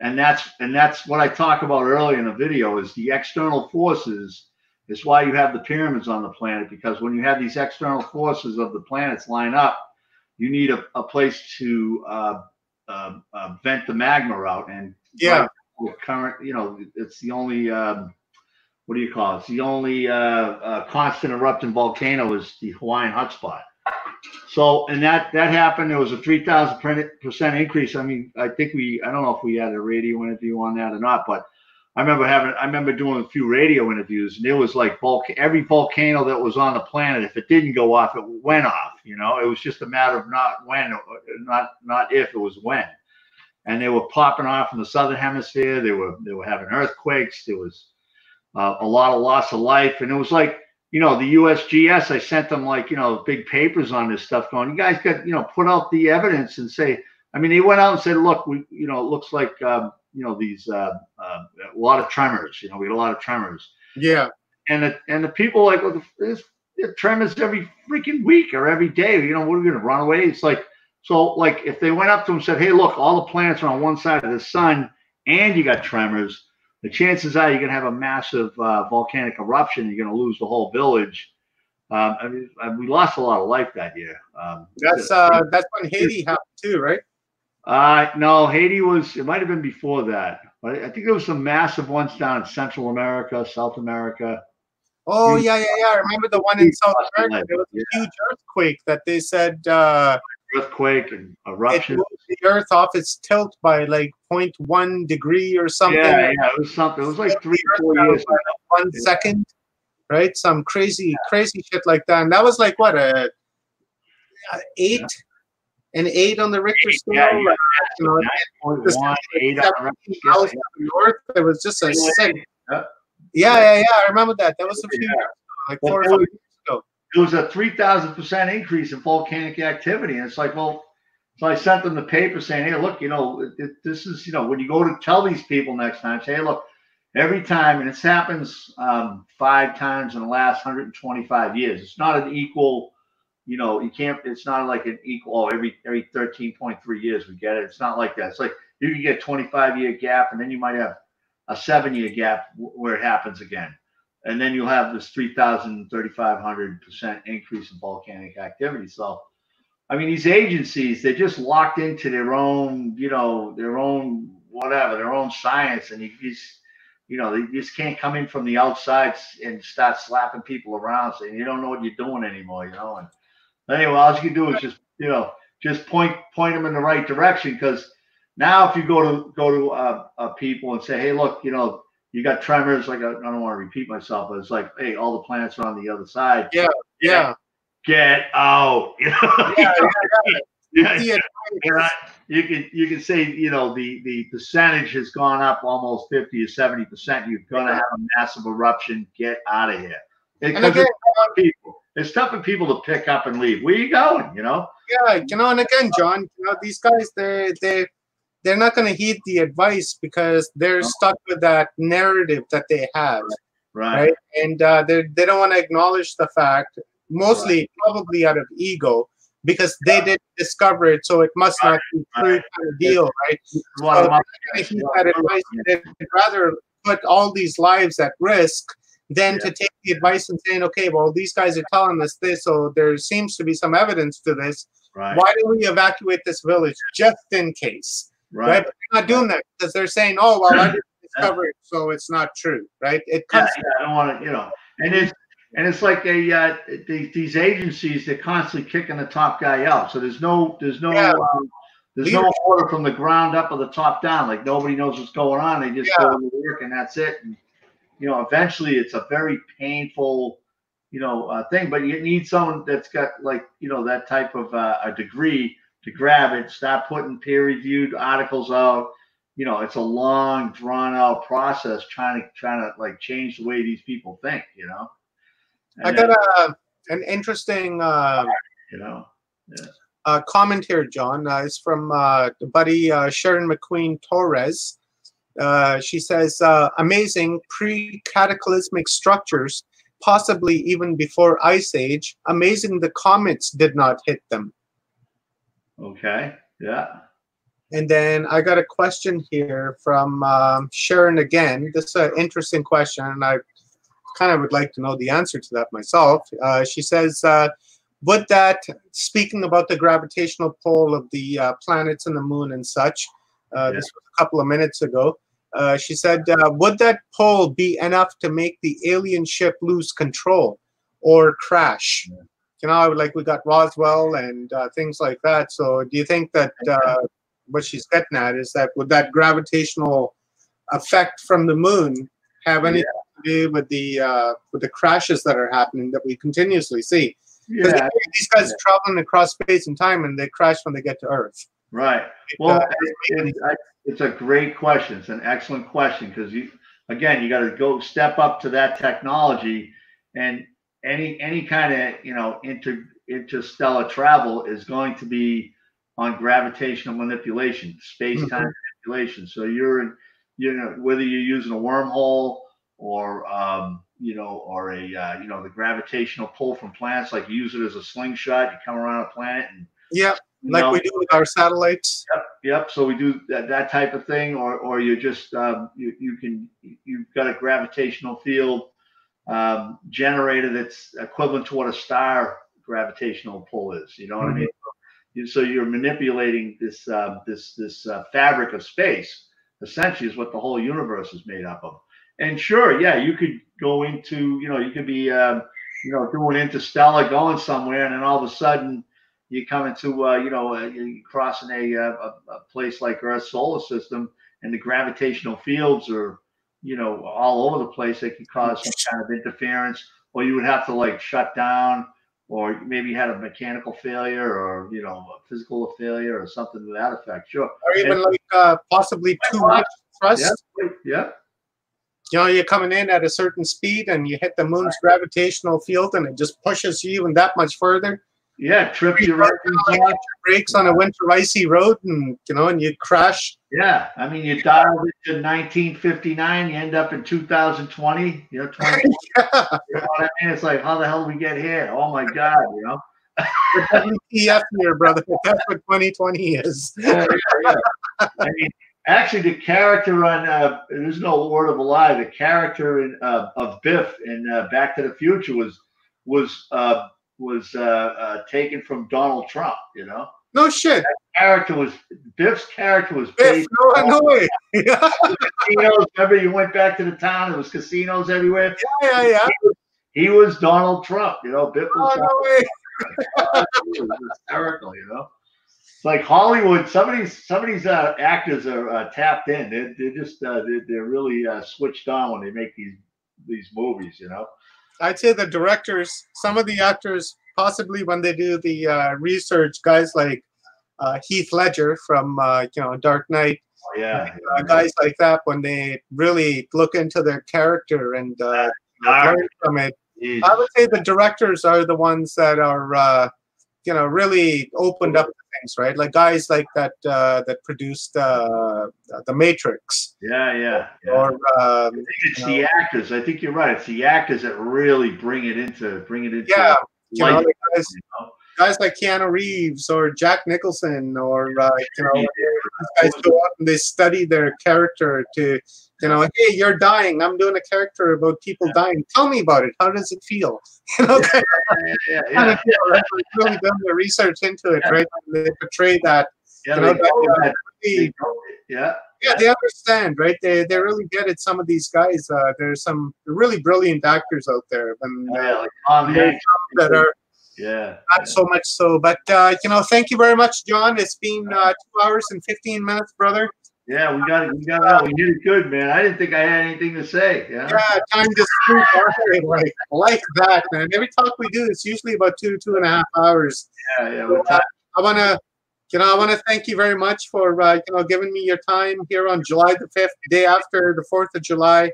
and that's and that's what I talk about earlier in the video is the external forces is why you have the pyramids on the planet because when you have these external forces of the planets line up, you need a, a place to uh, uh, uh, vent the magma out and yeah, current you know it's the only um, what do you call it? It's the only uh, uh, constant erupting volcano is the Hawaiian hotspot. So, and that that happened. There was a three thousand percent increase. I mean, I think we, I don't know if we had a radio interview on that or not, but I remember having, I remember doing a few radio interviews, and it was like volc- every volcano that was on the planet. If it didn't go off, it went off. You know, it was just a matter of not when, not not if, it was when. And they were popping off in the southern hemisphere. They were they were having earthquakes. There was uh, a lot of loss of life, and it was like you know, the USGS, I sent them like, you know, big papers on this stuff going, you guys got, you know, put out the evidence and say, I mean, they went out and said, look, we, you know, it looks like, um, you know, these, uh, uh, a lot of tremors, you know, we had a lot of tremors. Yeah. And the, and the people like, well, there's tremors every freaking week or every day, you know, what are we going to run away? It's like, so like if they went up to them and said, hey, look, all the planets are on one side of the sun and you got tremors, the chances are you're going to have a massive uh, volcanic eruption. You're going to lose the whole village. Um, I mean, uh, we lost a lot of life that year. Um, that's uh, that's when Haiti happened too, right? Uh, no, Haiti was. It might have been before that, but I think there was some massive ones down in Central America, South America. Oh yeah, yeah, yeah. I remember the one in South America. There was a yeah. huge earthquake that they said uh, earthquake and eruption. the Earth off its tilt by like 0.1 degree or something. Yeah, yeah, it was something. It was like three, four years. One yeah. second, right? Some crazy, crazy shit like that. And that was like what a, a eight. Yeah. An eight on the Richter scale. Yeah, yeah. You know, on the North, it was just a sick. Yeah, yeah, yeah. I remember that. That was a few years, like four or five years it was a 3,000% increase in volcanic activity. And it's like, well, so I sent them the paper saying, hey, look, you know, it, it, this is, you know, when you go to tell these people next time, say, hey, look, every time, and this happens um, five times in the last 125 years. It's not an equal, you know, you can't, it's not like an equal, oh, every, every 13.3 years we get it. It's not like that. It's like you can get 25 year gap and then you might have a seven year gap where it happens again and then you'll have this 3,000, 3,500% increase in volcanic activity. So, I mean, these agencies, they're just locked into their own, you know, their own whatever, their own science. And you just, you know, they just can't come in from the outside and start slapping people around saying, you don't know what you're doing anymore, you know. And anyway, all you can do is just, you know, just point point them in the right direction because now if you go to go to uh, uh, people and say, hey, look, you know, you got tremors. Like I, I don't want to repeat myself, but it's like, hey, all the planets are on the other side. Yeah, yeah. get out. You know? Yeah, yeah, yeah. yeah. You can you can say you know the the percentage has gone up almost fifty or seventy percent. You're going to have a massive eruption. Get out of here. And again, it's people. It's tough for people to pick up and leave. Where are you going? You know. Yeah, you know, and again, John, you know, these guys, they they they're not going to heed the advice because they're stuck with that narrative that they have. Right. right? And uh, they they don't want to acknowledge the fact, mostly right. probably out of ego, because they didn't discover it, so it must not be true right. kind of deal, right? So that advice. They'd rather put all these lives at risk than yeah. to take the advice and saying, okay, well, these guys are telling us this, so there seems to be some evidence to this. Right. Why don't we evacuate this village just in case? Right. right? But they're not doing that because they're saying, oh, well, I didn't discover it, so it's not true, right? It comes. Yeah, yeah I don't want to, you know, and it's and it's like a uh, these, these agencies they're constantly kicking the top guy out. So there's no there's no yeah. um, there's no order from the ground up or the top down. Like nobody knows what's going on. They just go to work and that's it. And you know, eventually it's a very painful, you know, uh, thing. But you need someone that's got like you know that type of uh, a degree to grab it, start putting peer-reviewed articles out. You know, it's a long, drawn-out process trying to trying to like change the way these people think. You know. And I got a an interesting, uh, you know, yeah. uh, comment here, John. Uh, it's from uh, buddy uh, Sharon McQueen Torres. Uh, she says, uh, amazing pre-cataclysmic structures, possibly even before Ice Age. Amazing the comets did not hit them. Okay, yeah. And then I got a question here from um, Sharon again. This is an interesting question, and I kind of would like to know the answer to that myself. Uh, she says, uh, would that, speaking about the gravitational pull of the uh, planets and the moon and such, uh, yeah. this was a couple of minutes ago, uh, she said, uh, would that pull be enough to make the alien ship lose control or crash? Yeah. You know, like we got Roswell and uh, things like that. So, do you think that uh, what she's getting at is that would that gravitational effect from the moon have anything yeah. to do with the uh, with the crashes that are happening that we continuously see? Yeah. these guys yeah. are traveling across space and time, and they crash when they get to Earth. Right. Well, it's a great question. It's an excellent question because you, again, you got to go step up to that technology, and any any kind of you know inter interstellar travel is going to be on gravitational manipulation, space time mm-hmm. manipulation. So you're in, you know, whether you're using a wormhole or um, you know, or a uh, you know the gravitational pull from planets, like you use it as a slingshot. You come around a planet and yeah, like know, we do with our satellites. Yep, yep. So we do that, that type of thing, or or you just um, you you can you've got a gravitational field um, generator that's equivalent to what a star gravitational pull is. You know what mm-hmm. I mean? So you're manipulating this uh, this this uh, fabric of space. Essentially, is what the whole universe is made up of. And sure, yeah, you could go into you know you could be uh, you know doing interstellar, going somewhere, and then all of a sudden you come into uh, you know uh, crossing a, uh, a, a place like Earth's solar system, and the gravitational fields are you know all over the place. They could cause some kind of interference, or you would have to like shut down, or maybe you had a mechanical failure, or you know a physical failure, or something to that effect. Sure, or even and, like uh, possibly too much thrust. Yeah, yeah. You know, you're coming in at a certain speed and you hit the moon's right. gravitational field and it just pushes you even that much further. Yeah, trip you right into brakes on a winter icy road, and you know, and you crash. Yeah, I mean, you dialed into 1959, you end up in 2020. You know, 20. yeah. you know what I mean? It's like, how the hell did we get here? Oh my god, you know. WTF here, brother. That's what 2020 is. yeah, yeah. I mean, actually, the character on uh, there's no word of a lie. The character in, uh, of Biff in uh, Back to the Future was was uh, was uh, uh, taken from Donald Trump. You know. No shit. That character was Biff's character was Biff. No, no way. casinos. Remember, you went back to the town. There was casinos everywhere. Yeah, yeah, yeah. He was, he was Donald Trump. You know, Biff was. Oh, no way. it was hysterical. You know. It's like Hollywood. Some of these, some of these uh, actors are uh, tapped in. They're, they're just, uh, they're, they're really uh, switched on when they make these these movies. You know. I'd say the directors, some of the actors possibly when they do the uh, research, guys like uh, Heath Ledger from uh, you know Dark Knight, oh, yeah, uh, guys like that, when they really look into their character and uh, learn from it. Jeez. I would say the directors are the ones that are uh, you know really opened up things, right? Like guys like that uh, that produced uh, the Matrix. Yeah, yeah. yeah. Or um, I think it's the know. actors. I think you're right. It's the actors that really bring it into bring it into. Yeah, you know, guys, you know? guys like Keanu Reeves or Jack Nicholson or uh, you know, yeah. guys go out and they study their character to you know, hey, you're dying. I'm doing a character about people yeah. dying. Tell me about it. How does it feel? You know, yeah, yeah, yeah. yeah. really done the research into it, right? They portray that. Yeah, you know, that, really, yeah. Yeah, they understand, right? They they really get it. Some of these guys, uh, there's some really brilliant actors out there, and uh, yeah, like Hanks that are yeah not so much so. But uh, you know, thank you very much, John. It's been uh, two hours and fifteen minutes, brother. Yeah, we got it. We got it out. We did it good, man. I didn't think I had anything to say. Yeah, yeah time to speak like like that, man. Every talk we do, it's usually about two two and a half hours. Yeah, yeah. So, uh, I want to, you know, I want to thank you very much for uh, you know giving me your time here on July the fifth, day after the Fourth of July.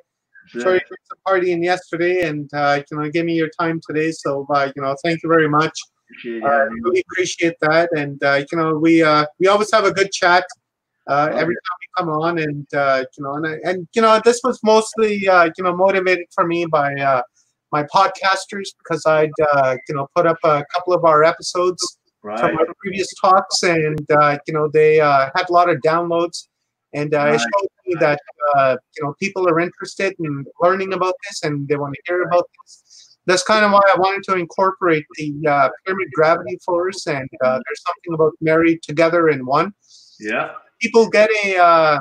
Sorry for the partying yesterday, and uh, you know, give me your time today. So, uh, you know, thank you very much. Appreciate uh, really appreciate that, and uh, you know, we uh, we always have a good chat uh, every time come on, and uh, you know, and, and you know, this was mostly uh, you know motivated for me by uh, my podcasters because I'd uh, you know put up a couple of our episodes right. from our previous talks, and uh, you know they uh, had a lot of downloads, and uh, right. it showed me that uh, you know people are interested in learning about this and they want to hear about this. That's kind of why I wanted to incorporate the uh, pyramid gravity force, and uh, there's something about married together in one. Yeah people get a uh,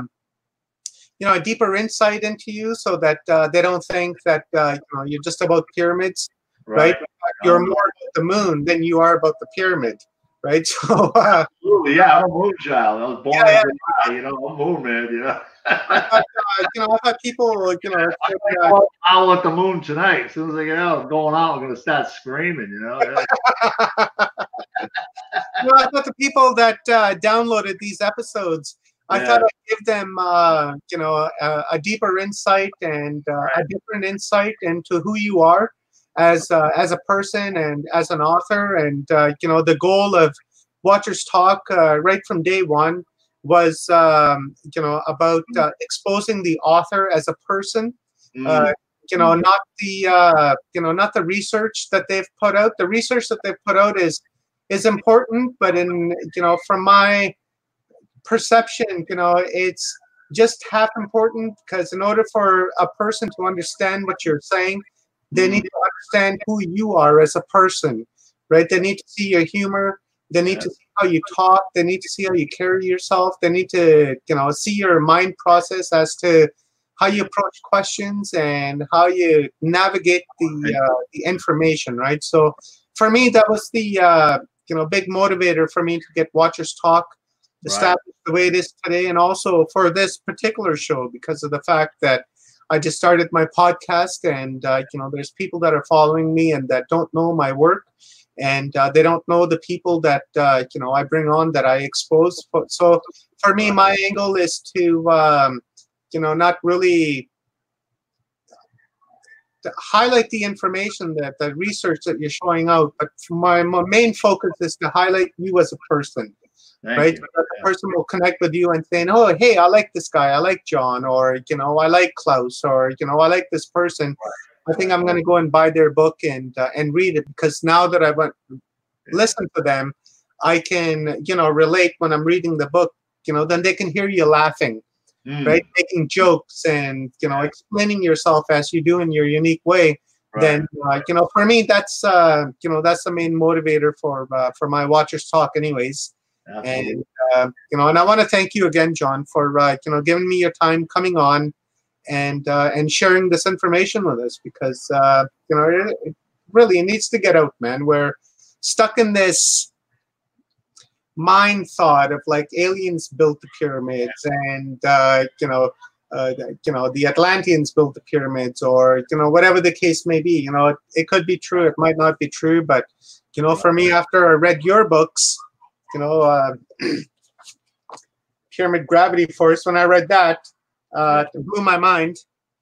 you know a deeper insight into you, so that uh, they don't think that uh, you know you're just about pyramids, right? right? You're more about the moon than you are about the pyramid, right? So uh, absolutely, yeah, I'm a moon child. I was born yeah, in yeah. July, you know, I'm a moon man, you know. I thought, uh, you know, I thought people, you know, I uh, owl at the moon tonight. As soon as I get out, I'm going out, I'm gonna start screaming, you know. you know, I thought the people that uh, downloaded these episodes, I thought I'd give them, uh, you know, a, a, deeper insight and uh, a different insight into who you are as uh, as a person and as an author. And uh, you know, the goal of Watchers Talk uh, right from day one was um, you know about uh, exposing the author as a person. Mm. Uh, you know, not the uh, you know not the research that they've put out. The research that they've put out is is important, but in you know from my perception, you know, it's just half important because in order for a person to understand what you're saying, they need to understand who you are as a person, right? They need to see your humor. They need to see how you talk. They need to see how you carry yourself. They need to, you know, see your mind process as to how you approach questions and how you navigate the uh, the information, right? So, for me, that was the uh, you know big motivator for me to get Watchers Talk established right. the way it is today, and also for this particular show because of the fact that I just started my podcast, and uh, you know, there's people that are following me and that don't know my work, and uh, they don't know the people that uh, you know I bring on that I expose. So for me, my angle is to um, you know not really highlight the information that the research that you're showing out, but my, my main focus is to highlight you as a person. Thank right? the person will connect with you and saying, "Oh, hey, I like this guy. I like John, or you know, I like Klaus, or you know, I like this person. I think I'm going to go and buy their book and uh, and read it because now that I went listen to them, I can you know relate when I'm reading the book. You know, then they can hear you laughing, mm. right, making jokes and you know explaining yourself as you do in your unique way. Right. Then uh, you know, for me, that's uh, you know that's the main motivator for uh, for my watchers talk, anyways. Absolutely. And uh, you know, and I want to thank you again, John, for uh, you know giving me your time coming on and uh, and sharing this information with us because uh, you know it, it really it needs to get out, man. We're stuck in this mind thought of like aliens built the pyramids and uh, you know uh, you know, the Atlanteans built the pyramids, or you know, whatever the case may be. You know, it, it could be true, it might not be true, but you know, for me, after I read your books, you know, uh, Pyramid Gravity Force, when I read that, uh, blew my mind.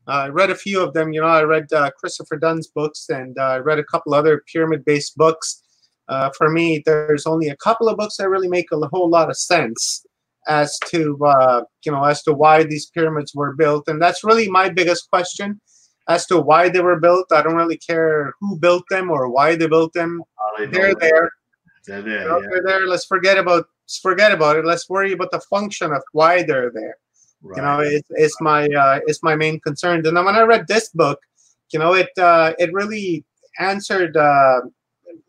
Uh, I read a few of them. You know, I read uh, Christopher Dunn's books, and uh, I read a couple other pyramid-based books. Uh, for me, there's only a couple of books that really make a whole lot of sense as to uh, you know as to why these pyramids were built and that's really my biggest question as to why they were built. I don't really care who built them or why they built them. They are there. They're there, yeah. they're there. Let's forget about forget about it. Let's worry about the function of why they're there. Right. you know it's, it's my uh, it's my main concern. And then when i read this book you know it uh, it really answered uh,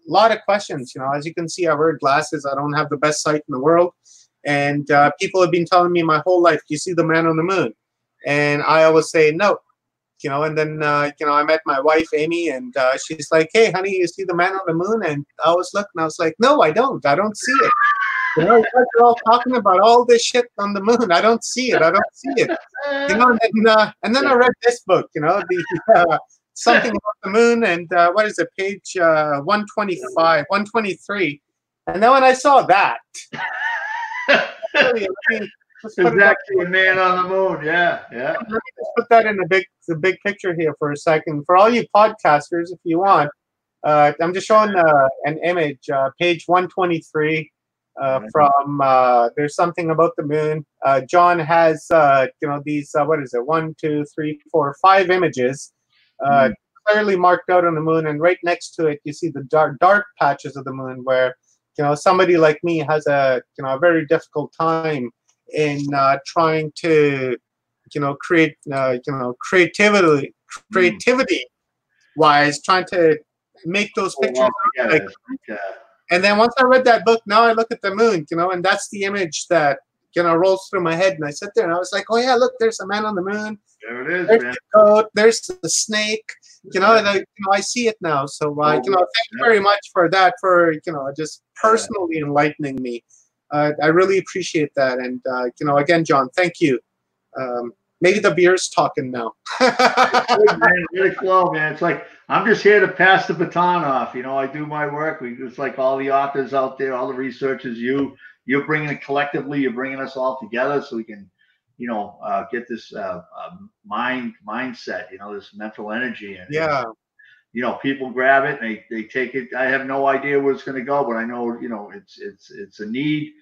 lot of questions you know as you can see i wear glasses i don't have the best sight in the world and uh, people have been telling me my whole life, "You see the man on the moon," and I always say no. You know, and then uh, you know I met my wife Amy, and uh, she's like, "Hey, honey, you see the man on the moon?" And I was looking, I was like, "No, I don't. I don't see it." You know, you're all talking about all this shit on the moon. I don't see it. I don't see it. You know, and uh, and then I read this book. You know, the uh, something about the moon, and uh, what is it? Page uh, one twenty five, one twenty three. And then when I saw that, exactly, a man on the moon. Yeah, yeah. Let me just put that in the big, the big picture here for a second. For all you podcasters, if you want, uh, I'm just showing uh, an image, uh, page 123. Uh, from uh, there's something about the moon. Uh, John has you know these what is it? One, two, three, four, five images. Mm. Clearly marked out on the moon, and right next to it, you see the dark, dark patches of the moon where you know somebody like me has a you know a very difficult time in uh, trying to you know create uh, you know creativity creativity wise trying to make those oh, pictures oh, like, yeah. and then once i read that book now i look at the moon you know and that's the image that you know rolls through my head and i sit there and i was like oh yeah look there's a man on the moon there it is there's man. the goat there's the snake you know, and I, you know, I see it now. So, uh, you know, thank you very much for that, for you know, just personally enlightening me. Uh, I really appreciate that, and uh, you know, again, John, thank you. Um, maybe the beer's talking now. man, really flow, man. It's like I'm just here to pass the baton off. You know, I do my work. We it's like all the authors out there, all the researchers. You you're bringing it collectively. You're bringing us all together so we can you know, uh, get this uh, uh, mind mindset, you know, this mental energy. And, yeah. You know, people grab it and they, they take it. I have no idea where it's going to go, but I know, you know, it's, it's, it's a need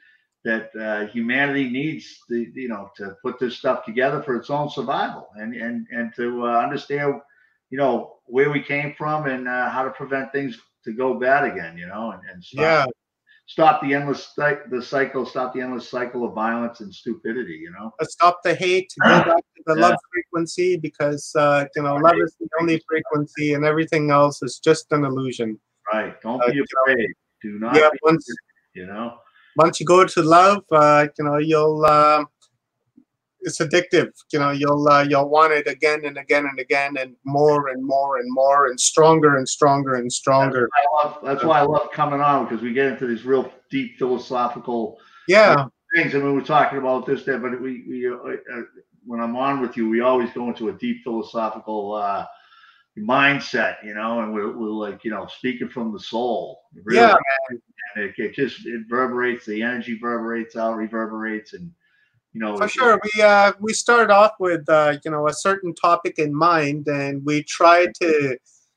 that uh, humanity needs the, you know, to put this stuff together for its own survival and, and, and to uh, understand, you know, where we came from and uh, how to prevent things to go bad again, you know, and, and yeah stop the endless the cycle, stop the endless cycle of violence and stupidity. You know, stop the hate, go back to the yeah. love frequency because uh, you know love is the only frequency, and everything else is just an illusion. Right. Don't uh, be afraid. Do not. Yeah. once you know. Once you go to love, uh, you know you'll. It's addictive. You know, you'll uh, you'll want it again and again and again, and more and more and more, and stronger and stronger and stronger. That's why I love, that's why I love coming on because we get into these real deep philosophical yeah things. I mean, we're talking about this, there, but we, we uh, uh, when I'm on with you, we always go into a deep philosophical uh, mindset, you know, and we're, we're like, you know, speaking from the soul. Really, yeah, and it, it just it reverberates. The energy reverberates out, reverberates, and you know for sure we uh we start off with uh you know a certain topic in mind and we try to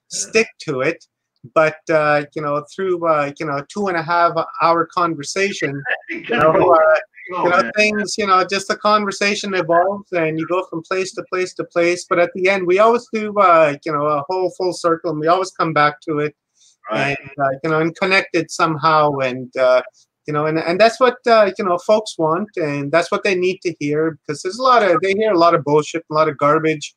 stick to it but uh you know through uh you know two and a half hour conversation you know, uh, you know things you know just the conversation evolves and you go from place to place to place but at the end we always do uh you know a whole full circle and we always come back to it right. and uh, you know and connect it somehow and uh you know and, and that's what uh, you know folks want and that's what they need to hear because there's a lot of they hear a lot of bullshit a lot of garbage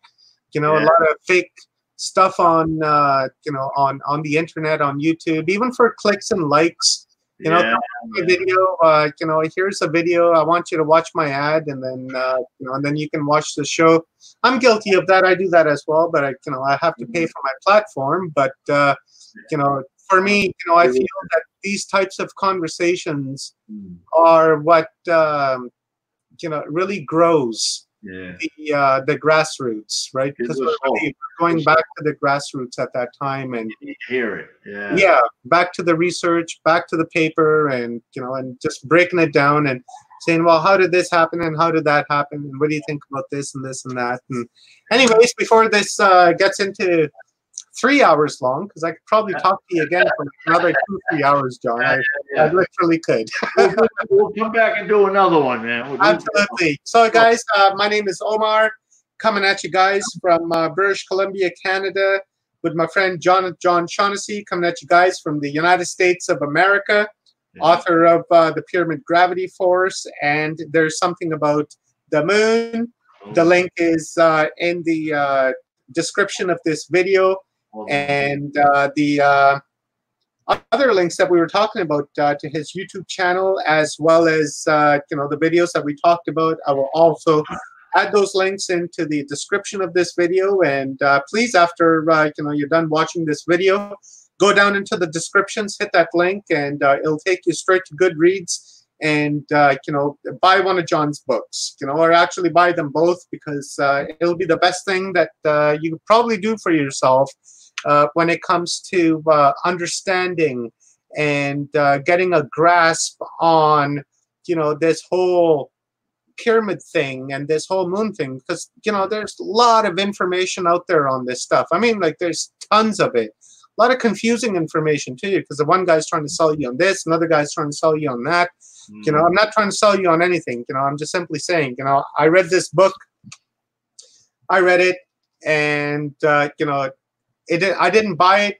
you know yeah. a lot of fake stuff on uh, you know on on the internet on youtube even for clicks and likes you know yeah. video uh, you know here's a video i want you to watch my ad and then uh, you know and then you can watch the show i'm guilty of that i do that as well but i you know i have to pay mm-hmm. for my platform but uh, you know for me, you know, I feel that these types of conversations are what um, you know really grows yeah. the uh, the grassroots, right? Because we're really going back to the grassroots at that time and you hear it, yeah, yeah, back to the research, back to the paper, and you know, and just breaking it down and saying, well, how did this happen and how did that happen and what do you think about this and this and that? And anyways, before this uh, gets into three hours long because I could probably talk to you again for another two, three hours, John. I. I literally could. we'll, we'll, come back and do another one, man. We'll Absolutely. So, guys, uh, my name is Omar, coming at you guys from uh, British Columbia, Canada, with my friend John John Shaughnessy, coming at you guys from the United States of America, yeah. author of uh, the Pyramid Gravity Force, and there's something about the moon. The oh. link is uh, in the uh, description of this video and uh, the uh, other links that we were talking about uh, to his YouTube channel, as well as uh, you know the videos that we talked about, I will also add those links into the description of this video. And uh, please, after uh, you know you're done watching this video, go down into the descriptions, hit that link, and it'll take you straight to Goodreads and you know buy one of john's books you know or actually buy them both because it'll be the best thing that you could probably do for yourself uh, when it comes to uh, understanding and uh, getting a grasp on, you know, this whole pyramid thing and this whole moon thing because you know there's a lot of information out there on this stuff. I mean like there's tons of it. A lot of confusing information too because the one guy's trying to sell you on this another guy's trying to sell you on that. Mm. you know i'm not trying to sell you on anything you know i'm just simply saying you know i read this book i read it and uh, you know it I didn't buy it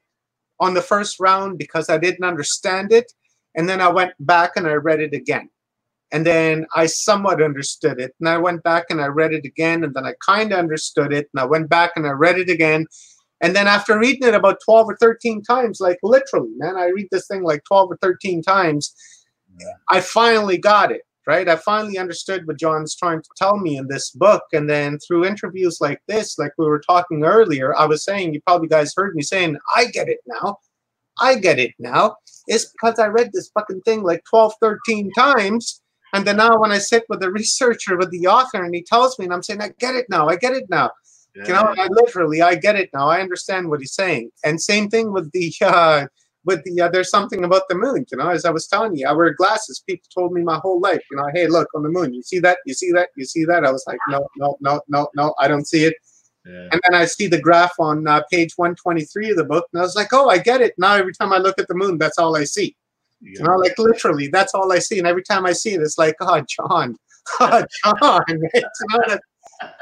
on the first round because I didn't understand it, and then I went back and I read it again, and then I somewhat understood it, and I went back and I read it again, and then I kind of understood it, and I went back and I read it again, and then after reading it about twelve or thirteen times, like literally, man, I read this thing like twelve or thirteen times, yeah. I finally got it right? I finally understood what John's trying to tell me in this book. And then through interviews like this, like we were talking earlier, I was saying, you probably guys heard me saying, I get it now. I get it now. It's because I read this fucking thing like 12, 13 times. And then now when I sit with the researcher, with the author, and he tells me, and I'm saying, I get it now. I get it now. Yeah. You know, I literally, I get it now. I understand what he's saying. And same thing with the, uh, with the uh, there's something about the moon you know as i was telling you i wear glasses. People told me my whole life you know hey look on the moon you see that? You see that? You see that? I was like no no no no no i don't see it. Yeah. and then i see the graph on uh, page 123 of the book and i was like oh i get it. Now every time i look at the moon that's all i see. Yeah. you know like literally that's all i see and every time i see it it's like oh john oh john. You know, that,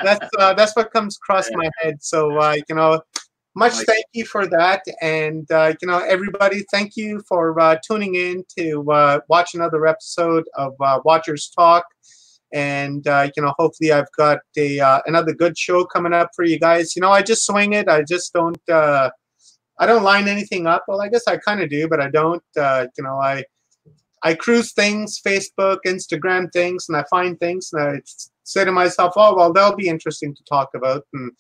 that's uh, that's what comes across yeah. my head. So uh, you know much thank you for that and uh, you know everybody thank you for uh, tuning in to uh, watch another episode of uh, watchers talk and uh, you know hopefully i've got a uh, another good show coming up for you guys. You know i just swing it i just don't i don't line anything up. Well i guess i kind of do but i don't you know i i cruise things facebook instagram things and i find things and i say to myself oh well they'll be interesting to talk about and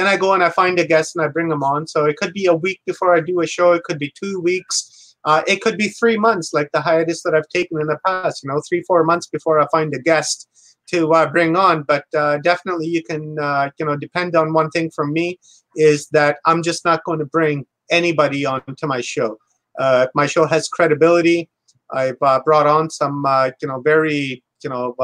then I go and I find a guest and I bring them on. So it could be a week before I do a show. It could be two weeks. Uh, it could be three months, like the hiatus that I've taken in the past. You know, three four months before I find a guest to uh, bring on. But uh, definitely, you can uh, you know depend on one thing from me is that I'm just not going to bring anybody on to my show. Uh, my show has credibility. I've uh, brought on some you know very you know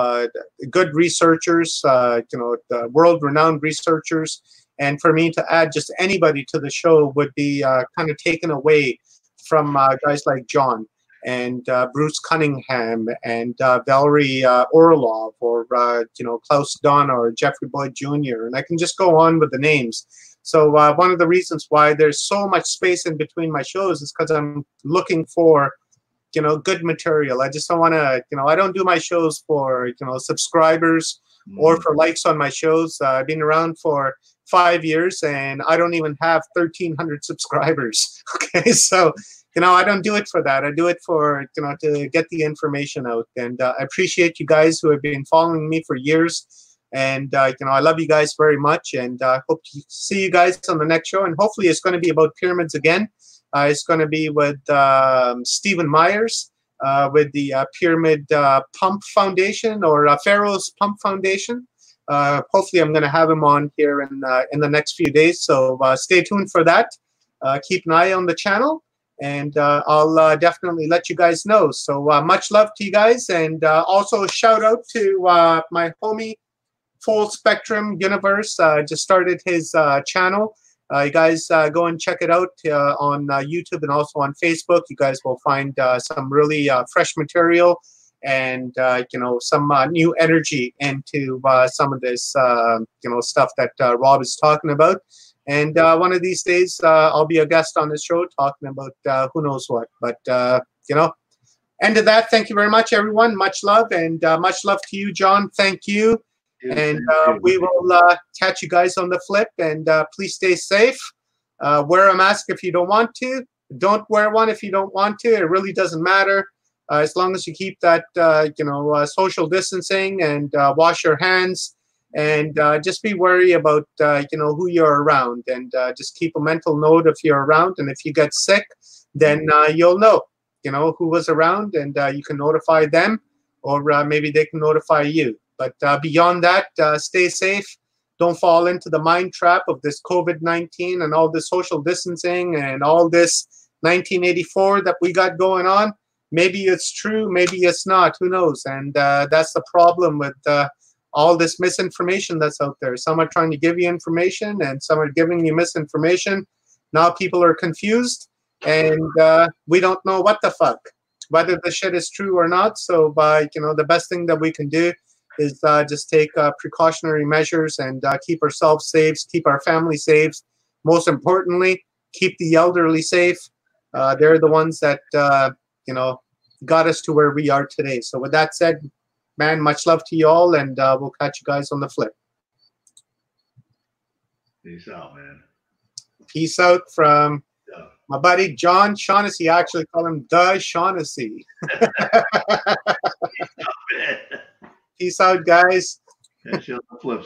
good researchers, you know world renowned researchers and for me to add just anybody to the show would be uh, kind of taken away from uh, guys like John and uh, Bruce Cunningham and uh, Valerie uh, Orlov or uh, you know Klaus Dona or Jeffrey Boyd Jr. And I can just go on with the names. So one of the reasons why there's so much space in between my shows is because I'm looking for you know good material. I just don't want to you know I don't do my shows for you know subscribers mm. or for likes on my shows. I've been around for five years and I don't even have 1,300 subscribers. Okay, so you know I don't do it for that. I do it for you know to get the information out. And uh, I appreciate you guys who have been following me for years. And uh, you know I love you guys very much. And I uh, hope to see you guys on the next show. And hopefully it's going to be about pyramids again. Uh, it's going to be with um, Stephen Myers. Uh, with the uh, Pyramid Pump Foundation or Pharaoh's Pump Foundation Uh, hopefully, I'm going to have him on here in uh, in the next few days. So uh, stay tuned for that. Uh, keep an eye on the channel, and uh, I'll uh, definitely let you guys know. So much love to you guys, and also shout out to my homie Full Spectrum Universe. just started his channel. you guys go and check it out on YouTube and also on Facebook. You guys will find some really fresh material and uh, you know some uh, new energy into uh, some of this uh, you know stuff that uh, Rob is talking about. And uh, one of these days, I'll be a guest on the show talking about who knows what. But you know, end of that. Thank you very much, everyone. Much love and much love to you, John. Thank you. And we will catch you guys on the flip. And please stay safe. wear a mask if you don't want to. Don't wear one if you don't want to. It really doesn't matter uh, as long as you keep that uh, you know uh, social distancing and uh, wash your hands and uh, just be wary about uh, you know who you're around and just keep a mental note if you're around and if you get sick then you'll know you know who was around and you can notify them or maybe they can notify you. But beyond that stay safe. Don't fall into the mind trap of this COVID 19 and all this social distancing and all this 1984 that we got going on maybe it's true, maybe it's not. Who knows? And uh, that's the problem with uh, all this misinformation that's out there. Some are trying to give you information, and some are giving you misinformation. Now people are confused, and uh, we don't know what the fuck whether the shit is true or not. So, by you know, the best thing that we can do is uh, just take uh, precautionary measures and uh, keep ourselves safe, keep our family safe. Most importantly, keep the elderly safe. they're the ones that you know, got us to where we are today. So with that said, man, much love to you all, and uh, we'll catch you guys on the flip. Peace out, man. Peace out from yeah. my buddy John Shaughnessy. I actually call him the Shaughnessy. Peace out, guys. Catch you on the flip